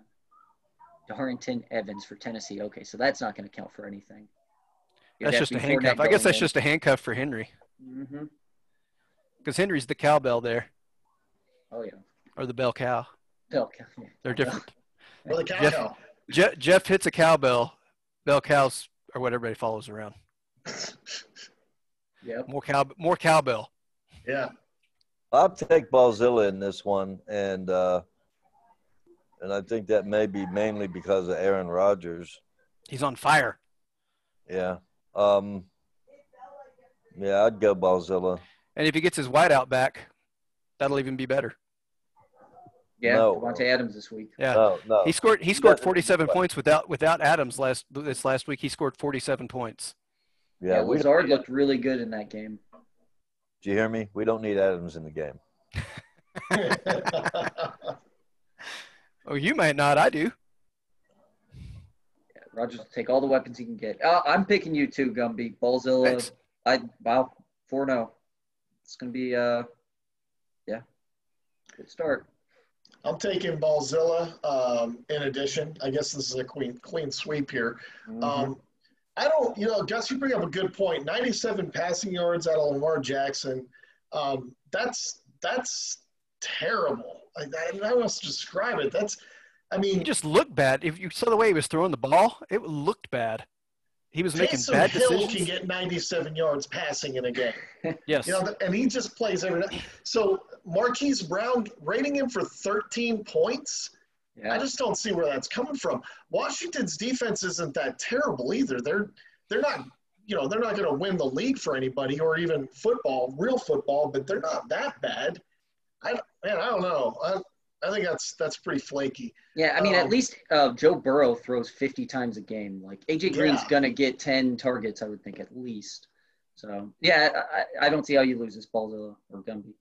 Darrynton Evans for Tennessee. Okay, so that's not going to count for anything. That's just a handcuff. I guess that's just a handcuff for Henry, hmm because Henry's the cowbell there, Oh, yeah. Or the bell cow. Bell cow. They're different. Or the cow Jeff- cow. Jeff, Jeff hits a cowbell. Bell cows or what everybody follows around. yeah. More cow, more cowbell. Yeah. I'll take Ballzilla in this one, and uh, and I think that may be mainly because of Aaron Rodgers. He's on fire. Yeah. Um, yeah, I'd go Ballzilla. And if he gets his wideout back, that'll even be better. Yeah, No. Davante Adams this week. Yeah. No, no. He scored he scored doesn't- 47 points without without Adams last this last week. He scored 47 points. Yeah, yeah, Lazard looked really good in that game. do you hear me? We don't need Adams in the game. Oh, you might not. I do. Yeah, Rodgers will take all the weapons he can get. Uh, I'm picking you too, Gumby. Ballzilla. Thanks. I wow, four zero. It's gonna be uh, yeah, good start. I'm taking Ballzilla. Um, in addition, I guess this is a clean clean sweep here. Mhm. Um, I don't, you know, Gus, you bring up a good point. 97 passing yards out of Lamar Jackson. Um, that's that's terrible. I, I don't know how else to describe it. That's, I He mean, just looked bad. If you saw the way he was throwing the ball, it looked bad. He was making Taysom bad Hill decisions. can get 97 yards passing in a game. yes. You know, and he just plays every night. So Marquise Brown rating him for 13 points. I just don't see where that's coming from. Washington's defense isn't that terrible either. They're they're not you know they're not going to win the league for anybody or even football, real football, but they're not that bad. I man, I don't know. I I think that's that's pretty flaky. yeah. I mean, at Um, least uh, Joe Burrow throws 50 times a game. Like AJ Green's Yeah. gonna get 10 targets, I would think at least. So yeah, I, I don't see how you lose this Ballzilla or Gumby.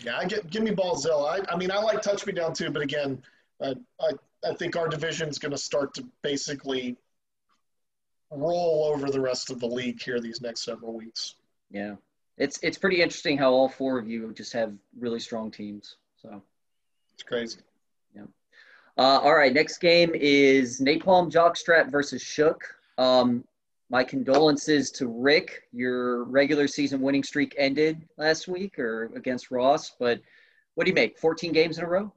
Yeah, I get give me Ballzilla. I, I mean, I like touch me down too, but again, I I, I think our division is going to start to basically roll over the rest of the league here these next several weeks. Yeah, it's it's pretty interesting how all four of you just have really strong teams. So. It's crazy. Uh, all right, next game is Napalm Jockstrap versus Shook. Um, my condolences to Rick. Your regular season winning streak ended last week or against Ross, but what do you make? 14 games in a row?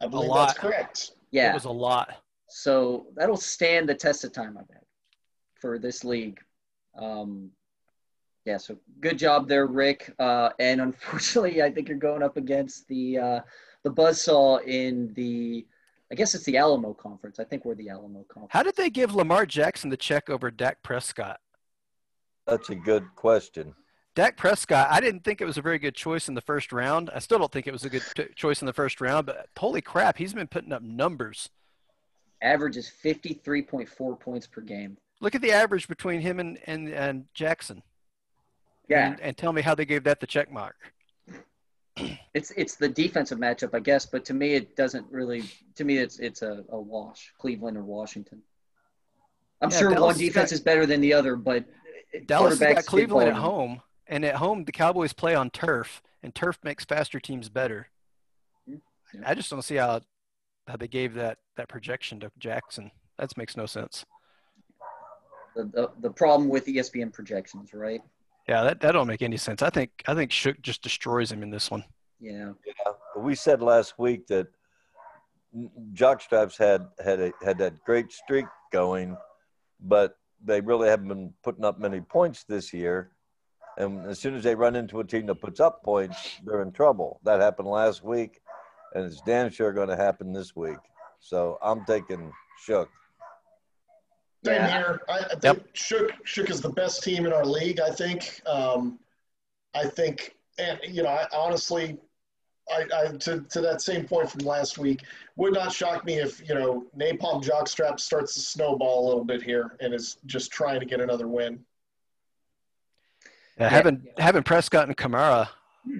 I believe lot. that's correct. Yeah. It was a lot. So that'll stand the test of time, I bet, for this league. Um, yeah, so good job there, Rick. Uh, and unfortunately, I think you're going up against the uh, the buzzsaw in the, I guess it's the Alamo Conference. I think we're the Alamo Conference. How did they give Lamar Jackson the check over Dak Prescott? That's a good question. Dak Prescott, I didn't think it was a very good choice in the first round. I still don't think it was a good t- choice in the first round, but holy crap, he's been putting up numbers. Average is 53.4 points per game. Look at the average between him and, and, and Jackson. Yeah, And, and tell me how they gave that the check mark. it's it's the defensive matchup, I guess, but to me, it doesn't really. To me, it's it's a, a wash, Cleveland or Washington. I'm Yeah, sure Dallas one defense got- is better than the other, but Dallas got Cleveland at home, and at home the Cowboys play on turf, and turf makes faster teams better. Yeah. I just don't see how how they gave that that projection to Jackson. That makes no sense. the, the, the problem with ESPN projections, right? Yeah, that, that don't make any sense. I think I think Shook just destroys him in this one. Yeah. yeah. We said last week that Jockstraps had had a, had that great streak going, but they really haven't been putting up many points this year. And as soon as they run into a team that puts up points, they're in trouble. That happened last week, and it's damn sure going to happen this week. So I'm taking Shook. Same Yeah. here. I, I think Yep. Shook Shook is the best team in our league. I think. Um, I think, and you know, I honestly, I, I to, to that same point from last week, would not shock me if you know Napalm Jockstrap starts to snowball a little bit here and is just trying to get another win. Yeah, Yeah. having having Prescott and Kamara,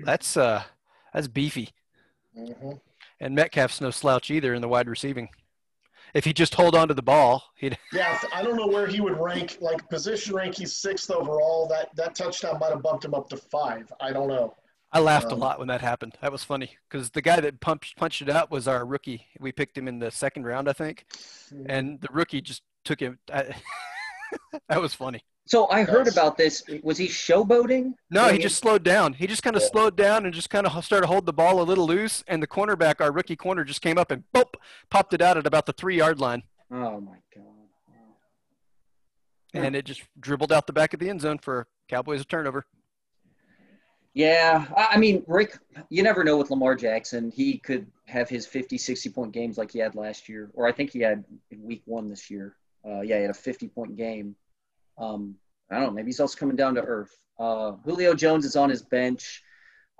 that's uh that's beefy. hmm And Metcalf's no slouch either in the wide receiving. If he just hold on to the ball, he'd Yeah, I don't know where he would rank. Like position rank, he's sixth overall. That that touchdown might have bumped him up to five. I don't know. I laughed a Um, lot when that happened. That was funny because the guy that punched punched it out was our rookie. We picked him in the second round, I think, and the rookie just took him. I, that was funny. So I heard about this. Was he showboating? No, he just slowed down. He just kind of Yeah. slowed down and just kind of started to hold the ball a little loose. And the cornerback, our rookie corner, just came up and boop, popped it out at about the three yard line. Oh my god. And it just dribbled out the back of the end zone for Cowboys a turnover. Yeah, I I mean, Rick, you never know with Lamar Jackson. He could have his 50, 60 point games like he had last year, or I think he had in week one this year. Uh, yeah, he had a 50 point game. Um, I don't know. Maybe he's also coming down to earth. Uh, Julio Jones is on his bench.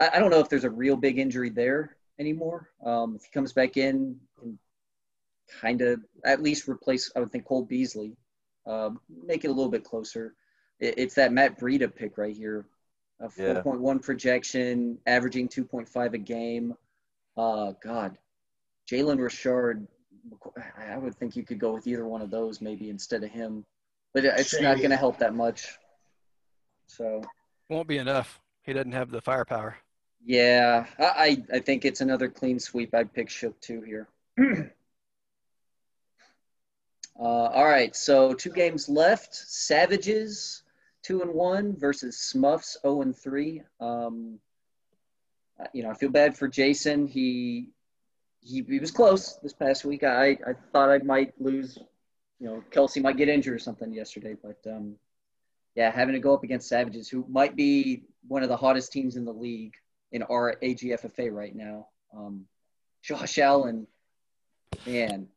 I, I don't know if there's a real big injury there anymore. Um, if he comes back in and kind of at least replace, I would think, Cole Beasley, um, make it a little bit closer. It, it's that Matt Breida pick right here a Yeah. 4.1 projection, averaging 2.5 a game. Uh, God, Jalen Richard, I would think you could go with either one of those maybe instead of him, but it's not going to help that much. So, Won't be enough. He doesn't have the firepower. yeah, I, I I think it's another clean sweep. I'd pick Shook too here. uh, all right, so two games left. Savages two and one versus Smuffs zero and three. Um, uh, you know, I feel bad for Jason. He he, he was close this past week. I, I thought I might lose. You know, Kelce might get injured or something yesterday, but um, yeah, having to go up against Savages, who might be one of the hottest teams in the league in our AGFFA right now. Um, Josh Allen, man,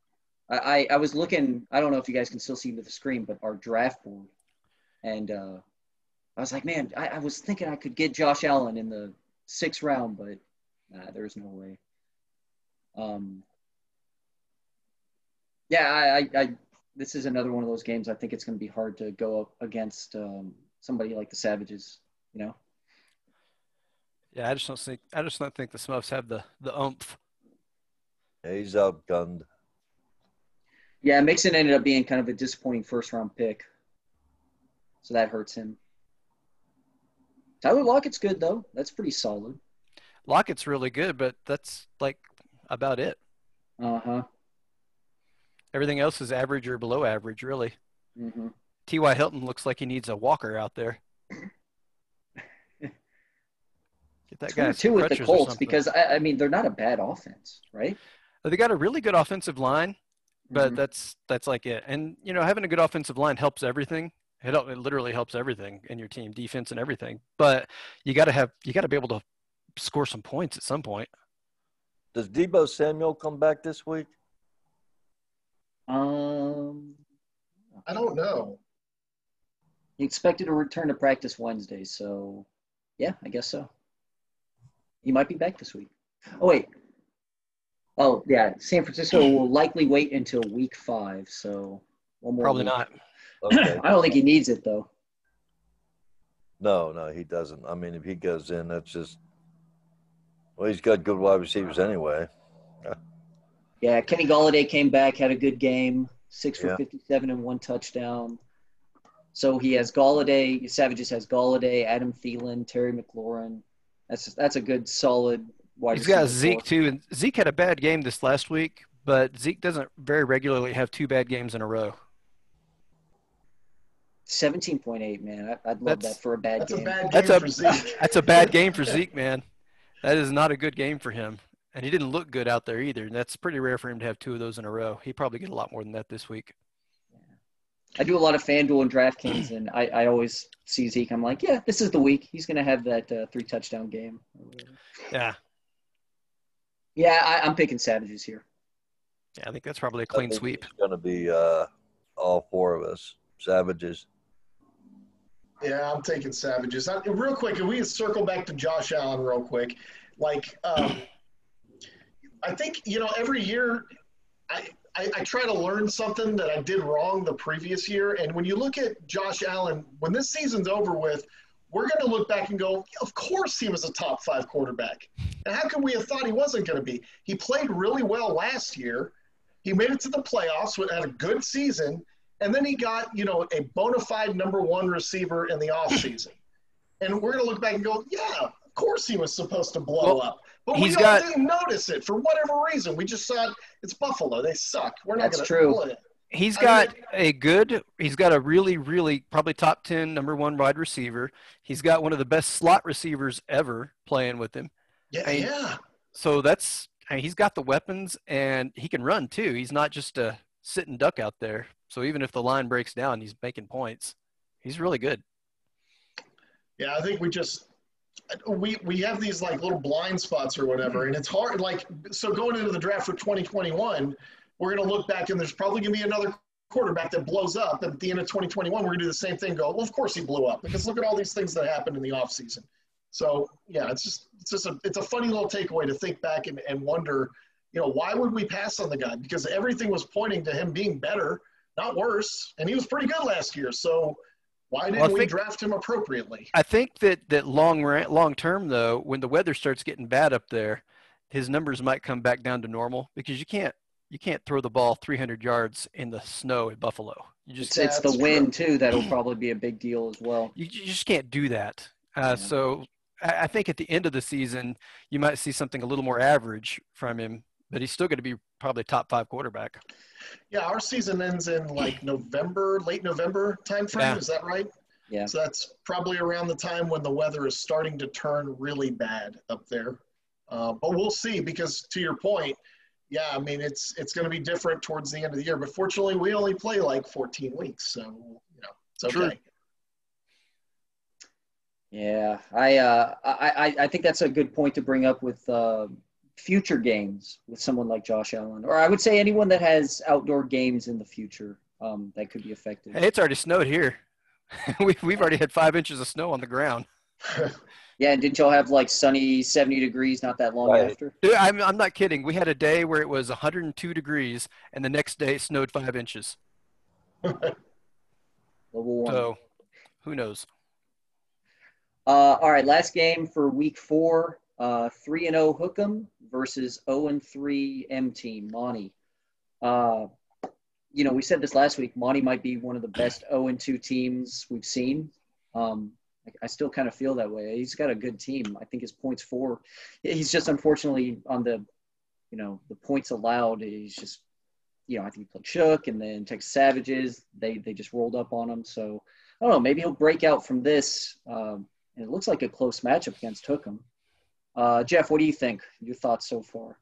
I, I, was looking. I don't know if you guys can still see the screen, but our draft board, and uh, I was like, man, I, I was thinking I could get Josh Allen in the sixth round, but nah, there's no way. Um, yeah, I, I, I, this is another one of those games. I think it's going to be hard to go up against um, somebody like the Savages. You know, Yeah, I just don't think I just don't think the Smuffs have the the oomph. Yeah, he's outgunned. yeah, Mixon ended up being kind of a disappointing first round pick, so that hurts him. Tyler Lockett's good though. That's pretty solid. Lockett's really good, but that's like about it. Uh huh. Everything else is average or below average, really. hmm T.Y. Hilton looks like he needs a walker out there. Get that guy weird some too with the Colts because I, I mean they're not a bad offense, right? they got a really good offensive line, but Mhm. that's that's like it. And you know, having a good offensive line helps everything. It, it literally helps everything in your team, defense and everything. But you got to have you got to be able to score some points at some point. Does Deebo Samuel come back this week? Um, I don't know. he expected to return to practice Wednesday, so yeah, I guess so. He might be back this week. Oh wait. Oh yeah, San Francisco will likely wait until week five, so one more. Probably week. not. Okay. I don't think he needs it though. no, no, he doesn't. I mean, if he goes in, that's just. Well, he's got good wide receivers anyway. Yeah, Kenny Golladay came back, had a good game, six for Yeah. 57 and one touchdown. So he has Golladay. Savages has Golladay, Adam Thielen, Terry McLaurin. That's that's a good solid wide. He's got Zeke core. too, and Zeke had a bad game this last week, but Zeke doesn't very regularly have two bad games in a row. 17.8, man. I, I'd love That's- that for a bad That's a game. bad game That's a for Zeke. that's a bad game for Zeke, man. That is not a good game for him, and he didn't look good out there either. And that's pretty rare for him to have two of those in a row. He probably get a lot more than that this week. I do a lot of FanDuel and DraftKings, and I, I always see Zeke. I'm like, yeah, this is the week. He's going to have that uh, three touchdown game. Yeah, Yeah, I, I'm picking Savages here. yeah, I think that's probably a clean sweep. It's going to be uh, all four of us savages. Yeah, I'm taking Savages. I, real quick, if we circle back to Josh Allen real quick, like um, I think you know every year I, I I try to learn something that I did wrong the previous year, and when you look at Josh Allen, when this season's over with, we're going to look back and go, of course he was a top five quarterback, and how can we have thought he wasn't going to be? He played really well last year. He made it to the playoffs, had a good season, and then he got, you know, a bona fide number one receiver in the offseason. And we're going to look back and go, yeah, of course he was supposed to blow Well, up. But he's we all got- didn't notice it for whatever reason. We just thought it's Buffalo. They suck. We're not That's going true. to play it. He's I got mean- a good. He's got a really, really probably top ten, number one wide receiver. He's got one of the best slot receivers ever playing with him. Yeah, I- yeah. So that's. I mean, he's got the weapons and he can run too. He's not just a sitting duck out there. So even if the line breaks down, he's making points. He's really good. Yeah, I think we just we we have these like little blind spots or whatever, and it's hard. Like so, going into the draft for 2021, we're gonna look back and there's probably gonna be another quarterback that blows up. And at the end of 2021, we're gonna do the same thing. Go, well, of course he blew up because look at all these things that happened in the offseason. So yeah, it's just it's just a it's a funny little takeaway to think back and, and wonder, you know, why would we pass on the guy? Because everything was pointing to him being better, not worse, and he was pretty good last year. So why didn't Well, I we think- draft him appropriately? I think that that long long term though, when the weather starts getting bad up there, his numbers might come back down to normal because you can't you can't throw the ball 300 yards in the snow at Buffalo. You just It's, it's the That's wind too that'll probably be a big deal as well. you, you just can't do that. Uh, Yeah. So I, I think at the end of the season, you might see something a little more average from him, but he's still going to be probably top five quarterback. Yeah, our season ends in like November, late November timeframe. Yeah. Is that right? Yeah. So that's probably around the time when the weather is starting to turn really bad up there. Uh, but we'll see because to your point, yeah, I mean it's it's going to be different towards the end of the year. But fortunately, we only play like 14 weeks, so you know it's okay. True. Yeah, I, uh, I, I, I think that's a good point to bring up with uh, future games with someone like Josh Allen, or I would say anyone that has outdoor games in the future um, that could be affected. Hey, it's already snowed here. we, we've already had five inches of snow on the ground. Yeah, and didn't y'all have like sunny 70 degrees not that long Right. after? Dude, I'm, I'm not kidding. We had a day where it was 102 degrees, and the next day it snowed five inches. Global warming. So, who knows? Uh, all right, last game for week four. Uh, three and zero Hookem versus zero and three M team Monty. Uh, you know, we said this last week. Monty might be one of the best zero and two teams we've seen. Um, I, I still kind of feel that way. He's got a good team. I think his points for. He's just unfortunately on the, you know, the points allowed. He's just, you know, I think he played Shook and then Texas Savages. They they just rolled up on him. So I don't know. Maybe he'll break out from this. Um, and it looks like a close matchup against Hookem. Uh, Jeff, what do you think? Your thoughts so far?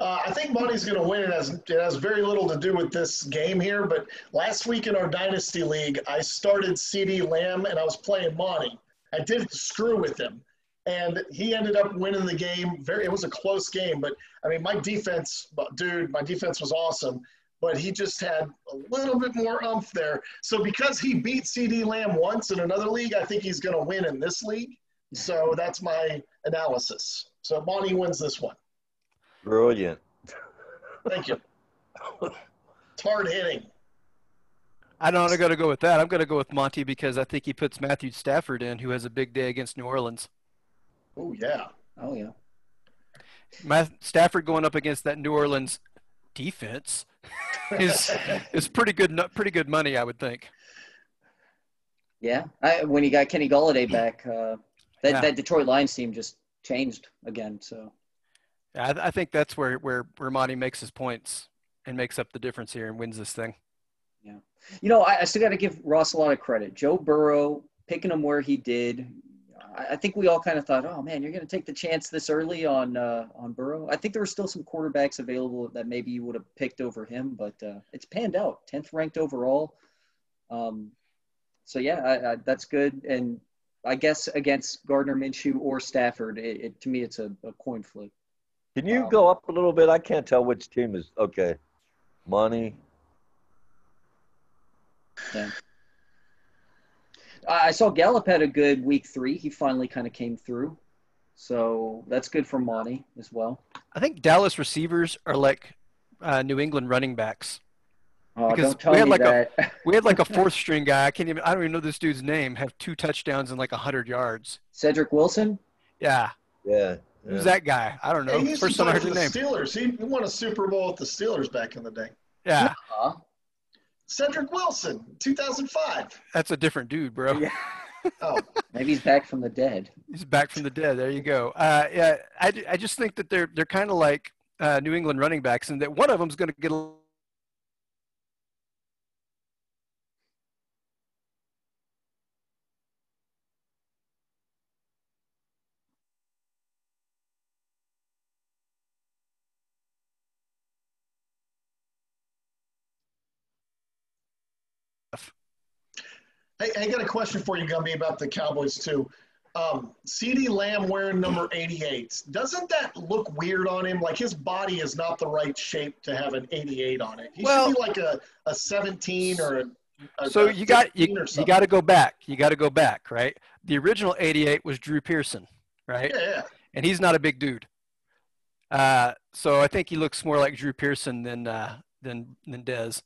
Uh, I think Monty's going to win. It has, it has very little to do with this game here. But last week in our Dynasty League, I started CeeDee Lamb and I was playing Monty. I did screw with him. And he ended up winning the game. Very, it was a close game, but I mean, my defense, dude, my defense was awesome. But he just had a little bit more umph there. So because he beat CeeDee Lamb once in another league, I think he's going to win in this league. So that's my analysis. So Monty wins this one. Brilliant. Thank you. It's hard hitting. I don't got to go with that. I'm going to go with Monty because I think he puts Matthew Stafford in, who has a big day against New Orleans. Oh yeah. Oh yeah. Matt Stafford going up against that New Orleans defense is is pretty good. Pretty good money, I would think. Yeah. I, when he got Kenny Golladay back, uh, that Yeah. that Detroit Lions team just changed again. So Yeah, I, I think that's where where where Monty makes his points and makes up the difference here and wins this thing. Yeah. You know, I, I still got to give Ross a lot of credit. Joe Burrow picking him where he did. I, I think we all kind of thought, oh man, you're going to take the chance this early on uh, on Burrow. I think there were still some quarterbacks available that maybe you would have picked over him, but uh, it's panned out. Tenth ranked overall. Um, so yeah, I, I, that's good. And I guess against Gardner Minshew or Stafford, it, it, to me, it's a, a coin flip. Can you Um, go up a little bit? I can't tell which team is okay. Money. I I saw Gallup had a good week three. He finally kind of came through. So that's good for Monty as well. I think Dallas receivers are like uh, New England running backs. Oh, Because don't tell we had me like a- We had like a fourth string guy. I can't even. I don't even know this dude's name. Have two touchdowns and like hundred yards. Cedric Wilson. Yeah, Yeah. who's yeah. that guy? I don't know. he used First to time I heard the the name. Steelers. He he won a Super Bowl with the Steelers back in the day. Yeah, Huh? Cedric Wilson, 2005. that's a different dude, bro. Yeah. Oh, Maybe he's back from the dead. He's back from the dead. There you go. Uh, yeah, I, I just think that they're they're kind of like uh, New England running backs, and that one of them's going to get a Hey, I got a question for you, Gumby, about the Cowboys too. Um, CeeDee Lamb wearing number 88. Doesn't that look weird on him? Like his body is not the right shape to have an 88 on it. He Well- should be like a, a 17 or a. a So a you got you, you got to go back. You got to go back, right? The original 88 was Drew Pearson, right? Yeah, yeah. And he's not a big dude. Uh, so I think he looks more like Drew Pearson than uh, than than Dez.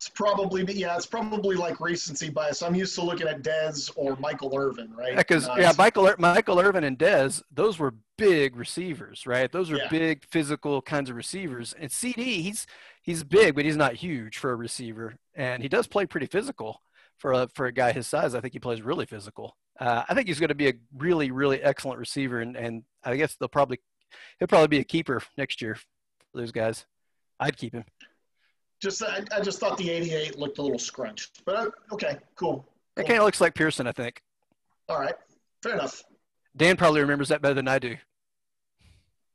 It's probably yeah, it's probably like recency bias. I'm used to looking at Dez or Michael Irvin, right? Because Uh, yeah, Michael Michael Irvin and Dez, those were big receivers, right? Those are Yeah. big physical kinds of receivers. And CeeDee, he's he's big, but he's not huge for a receiver, and he does play pretty physical for a for a guy his size. I think he plays really physical. Uh, I think he's going to be a really really excellent receiver, and and I guess they'll probably he'll probably be a keeper next year for those guys. I'd keep him. Just I, I just thought the 88 looked a little scrunched, but uh, okay, cool. That cool. kind of looks like Pearson, I think. All right, fair enough. Dan probably remembers that better than I do.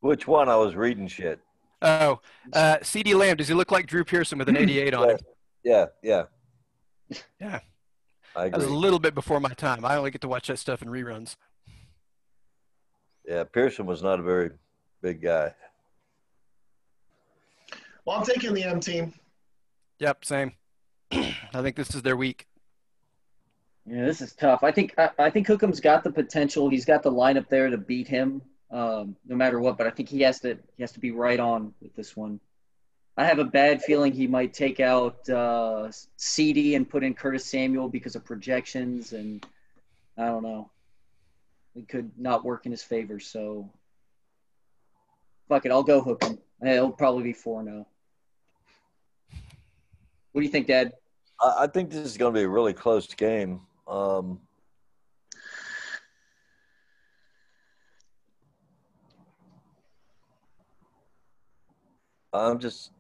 Which one? I was reading shit. Oh, uh, CeeDee Lamb, does he look like Drew Pearson with an 88 on him? Yeah, yeah. Yeah. I That was a little bit before my time. I only get to watch that stuff in reruns. Yeah, Pearson was not a very big guy. Well, I'm taking the M team. Yep, same. I think this is their week. Yeah, this is tough. I think I, I think Hookham's got the potential. He's got the lineup there to beat him, um, no matter what. But I think he has to he has to be right on with this one. I have a bad feeling he might take out uh, CeeDee and put in Curtis Samuel because of projections, and I don't know. It could not work in his favor. So, fuck it, I'll go Hookham. It'll probably be four zero. What do you think, Dad? I, think this is going to be a really close game. Um, I'm just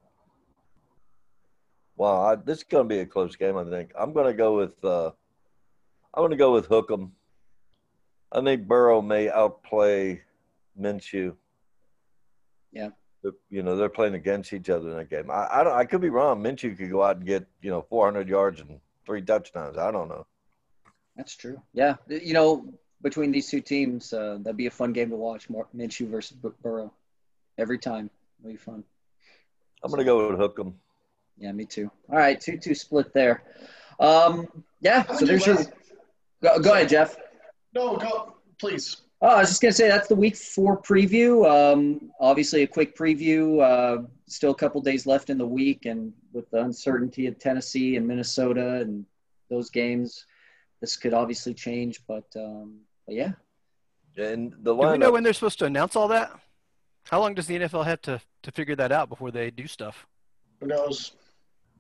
wow. I, this is going to be a close game. I think I'm going to go with uh, I'm going to go with Hookham. I think Burrow may outplay Minshew. Yeah. They're- You know they're playing against each other in that game. I, I don't. I could be wrong. Minshew could go out and get you know 400 yards and three touchdowns. I don't know. That's true. Yeah, you know, between these two teams, uh, that'd be a fun game to watch. Mar- Minshew versus Bur- Burrow, every time. It'll be fun. I'm going to go with Hookham. Yeah, me too. All right, two-two split there. Um, yeah. So there's your. Go, go ahead, Jeff. No, go please. Oh, I was just gonna say that's the week four preview. Um, obviously, a quick preview. Uh, still a couple days left in the week, and with the uncertainty of Tennessee and Minnesota and those games, this could obviously change. But, um, but yeah, And the Do we know when they're supposed to announce all that? How long does the NFL have to, to figure that out before they do stuff? Who knows?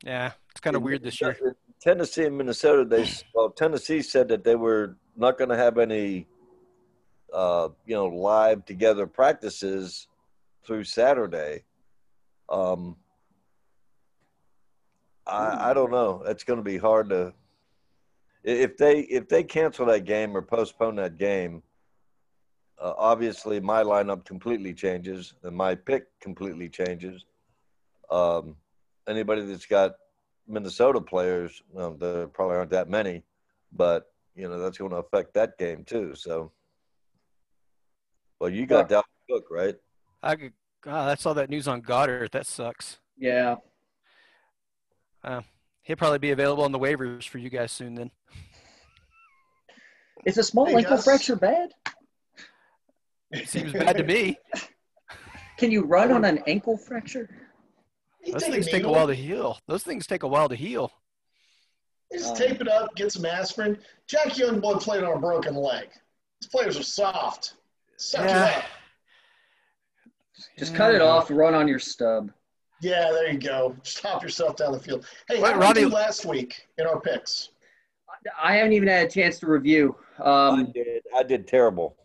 Yeah, it's kind of weird this year. Tennessee and Minnesota, they well, Tennessee said that they were not going to have any, uh, you know, live together practices through Saturday. Um, I I don't know. It's going to be hard to if they if they cancel that game or postpone that game. Uh, obviously, my lineup completely changes and my pick completely changes. Um, anybody that's got Minnesota players, well, there probably aren't that many, but you know that's going to affect that game too. So, well, you got Dalvin Cook, right? I could, God, I saw that news on Goddard. That sucks. yeah. He'll probably be available on the waivers for you guys soon. Then Is a small Hey, ankle Gus. fracture bad? It seems bad to me. Can you run on an ankle fracture? Those things take a while to heal. Those things take a while to heal. Just Um, tape it up, get some aspirin. Jack Youngblood played on a broken leg. These players are soft. Suck Yeah. it up. Just cut it off. Run on your stub. Yeah, there you go. Just hop yourself down the field. Hey, Wait, how did we Ronnie- do last week in our picks? I haven't even had a chance to review. I Um, did. I did terrible.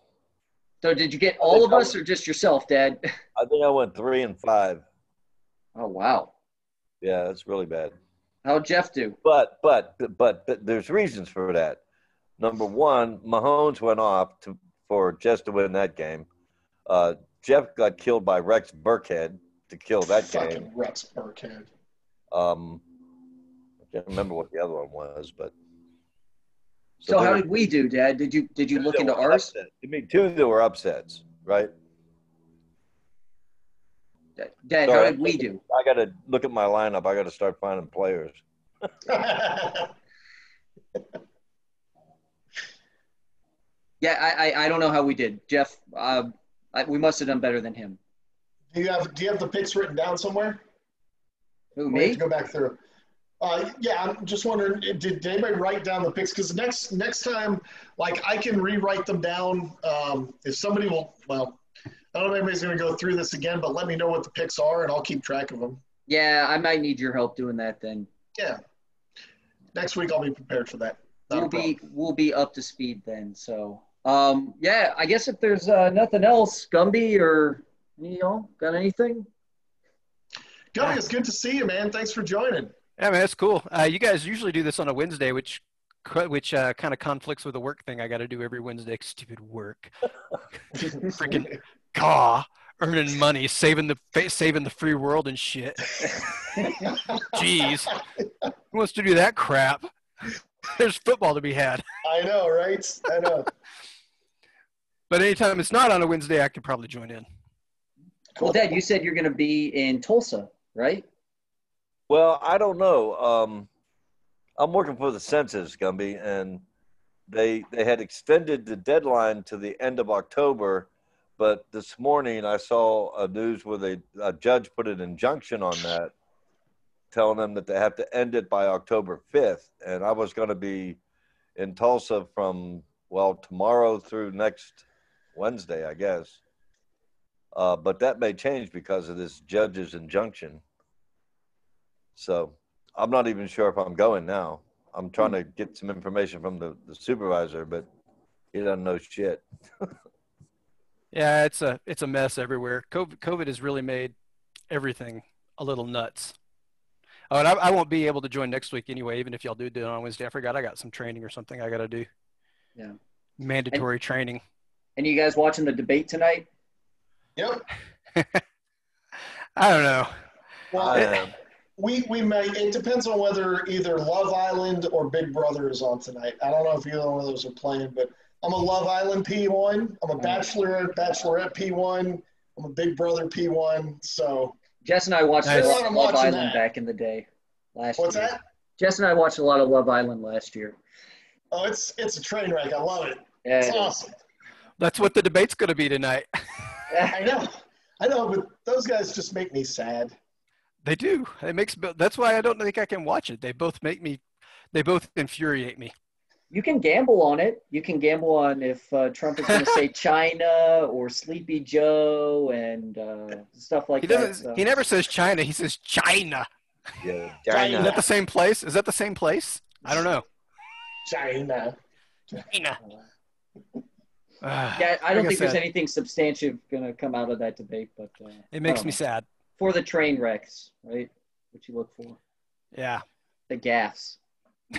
so did you get all of us or just yourself, Dad? I think I went three and five. Oh wow. Yeah, that's really bad. How'd Jeff do? But but but, but there's reasons for that. Number one, Mahomes went off to for just to win that game. Uh, Jeff got killed by Rex Burkhead to kill that game. Fucking Rex Burkhead. Um, I can't remember what the other one was, but So how there- did we do, Dad? Did you did you look into ours? upsets. I mean, two that were upsets, right? Dad, how did we do? I got to look at my lineup. I got to start finding players. Yeah, I I, I don't know how we did, Jeff. Uh, I, we must have done better than him. do you have do you have the picks written down somewhere? Who me? to go back through. Uh, yeah, I'm just wondering, did, did anybody write down the picks? Because next next time, like I can rewrite them down. Um, if somebody will, well, I don't know if anybody's going to go through this again, but let me know what the picks are, and I'll keep track of them. Yeah, I might need your help doing that then. Yeah. Next week I'll be prepared for that. Not we'll be we'll be up to speed then. So um yeah, I guess if there's uh, nothing else, Gumby or you know, got anything? Gumby, it's good to see you, man. Thanks for joining. Yeah, man, that's cool. Uh, you guys usually do this on a Wednesday, which which uh, kind of conflicts with the work thing I got to do every Wednesday. Stupid work. Freaking caw, earning money, saving the saving the free world and shit. Jeez, who wants to do that crap? There's football to be had. I know, right? I know. But anytime it's not on a Wednesday, I could probably join in. Well, Dad, you said you're going to be in Tulsa, right? Well, I don't know. Um, I'm working for the census, Gumby, and they they had extended the deadline to the end of October, but this morning I saw a news where they a judge put an injunction on that, telling them that they have to end it by October 5th, and I was going to be in Tulsa from well tomorrow through next Wednesday, I guess. Uh, but that may change because of this judge's injunction. So I'm not even sure if I'm going now. I'm trying to get some information from the, the supervisor, but he doesn't know shit. Yeah, it's a it's a mess everywhere. COVID, COVID has really made everything a little nuts. Oh, and I, I won't be able to join next week anyway, even if y'all do do it on Wednesday. I forgot I got some training or something I got to do. Yeah. Mandatory training. And you guys watching the debate tonight? Yep. I don't know. Well, I am. we we may. It depends on whether either Love Island or Big Brother is on tonight. I don't know if either one of those are playing, but I'm a Love Island P1. I'm a mm-hmm. Bachelor Bachelorette P1. I'm a Big Brother P1. So Jess and I watched Nice. a lot of Love Island that. back in the day. Last what's year. that? Jess and I watched a lot of Love Island last year. Oh, it's it's a train wreck. I love it. Yeah, It's it is. Awesome. That's what the debate's going to be tonight. I know. I know, but those guys just make me sad. They do. It makes. That's why I don't think I can watch it. They both make me. They both infuriate me. You can gamble on it. You can gamble on if uh, Trump is going to say China or Sleepy Joe and uh, stuff like He that. doesn't. so. He never says China. He says China. Yeah, China. Is that the same place? Is that the same place? I don't know. China. China. Yeah, I don't Like think there's said, anything substantive going to come out of that debate, but uh, It makes me know. sad. for the train wrecks, right? What you look for, Yeah. the gaffs.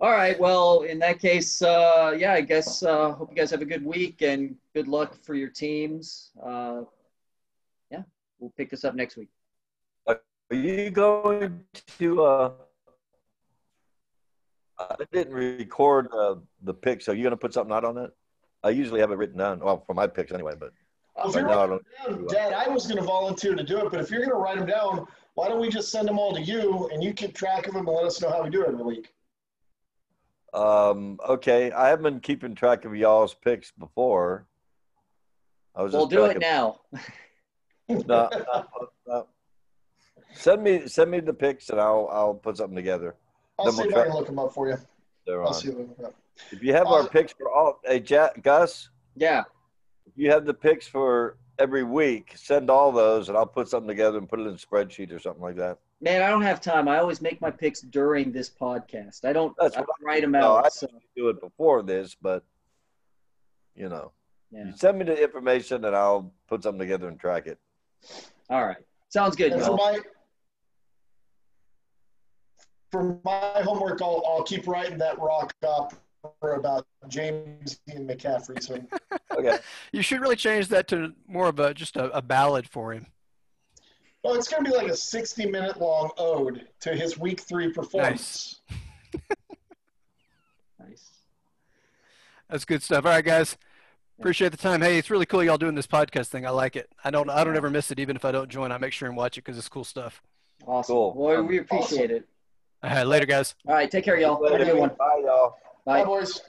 All right. Well, in that case, uh, yeah, I guess uh, hope you guys have a good week and good luck for your teams. Uh, yeah, we'll pick this up next week. Are you going to? Uh, I didn't record uh, the picks. Are you're going to put something out on that? I usually have it written down. Well, for my picks anyway, but Well, if right now I don't. Dad, I was going to volunteer to do it, but if you're going to write them down, why don't we just send them all to you and you keep track of them and let us know how we do every week? Um, okay, I haven't been keeping track of y'all's picks before. I was We'll just do it tracking- now. No, no, no. Send me send me the picks and I'll I'll put something together. I'll Then see we'll if I can look them up for you. They're I'll on. see what we If you have our Uh, picks for all, hey Jack, Gus, Yeah. if you have the picks for every week, send all those and I'll put something together and put it in a spreadsheet or something like that. Man, I don't have time. I always make my picks during this podcast. I don't, That's I what don't write them No, out. I so, do it before this, but you know, yeah. you send me the information and I'll put something together and track it. All right. Sounds good, And for my homework, I'll, I'll keep writing that rock opera about James and McCaffrey. So, okay. you should really change that to more of a just a, a ballad for him. Well, it's going to be like a 60 minute long ode to his week three performance. Nice. nice. That's good stuff. All right, guys. Appreciate the time. Hey, it's really cool y'all doing this podcast thing. I like it. I don't I don't ever miss it even if I don't join. I make sure and watch it cuz it's cool stuff. Awesome. Cool. Well, we um, appreciate awesome. it. All right, later, guys. All right, take care, y'all. Have a good one. Bye, y'all. Bye, Bye boys.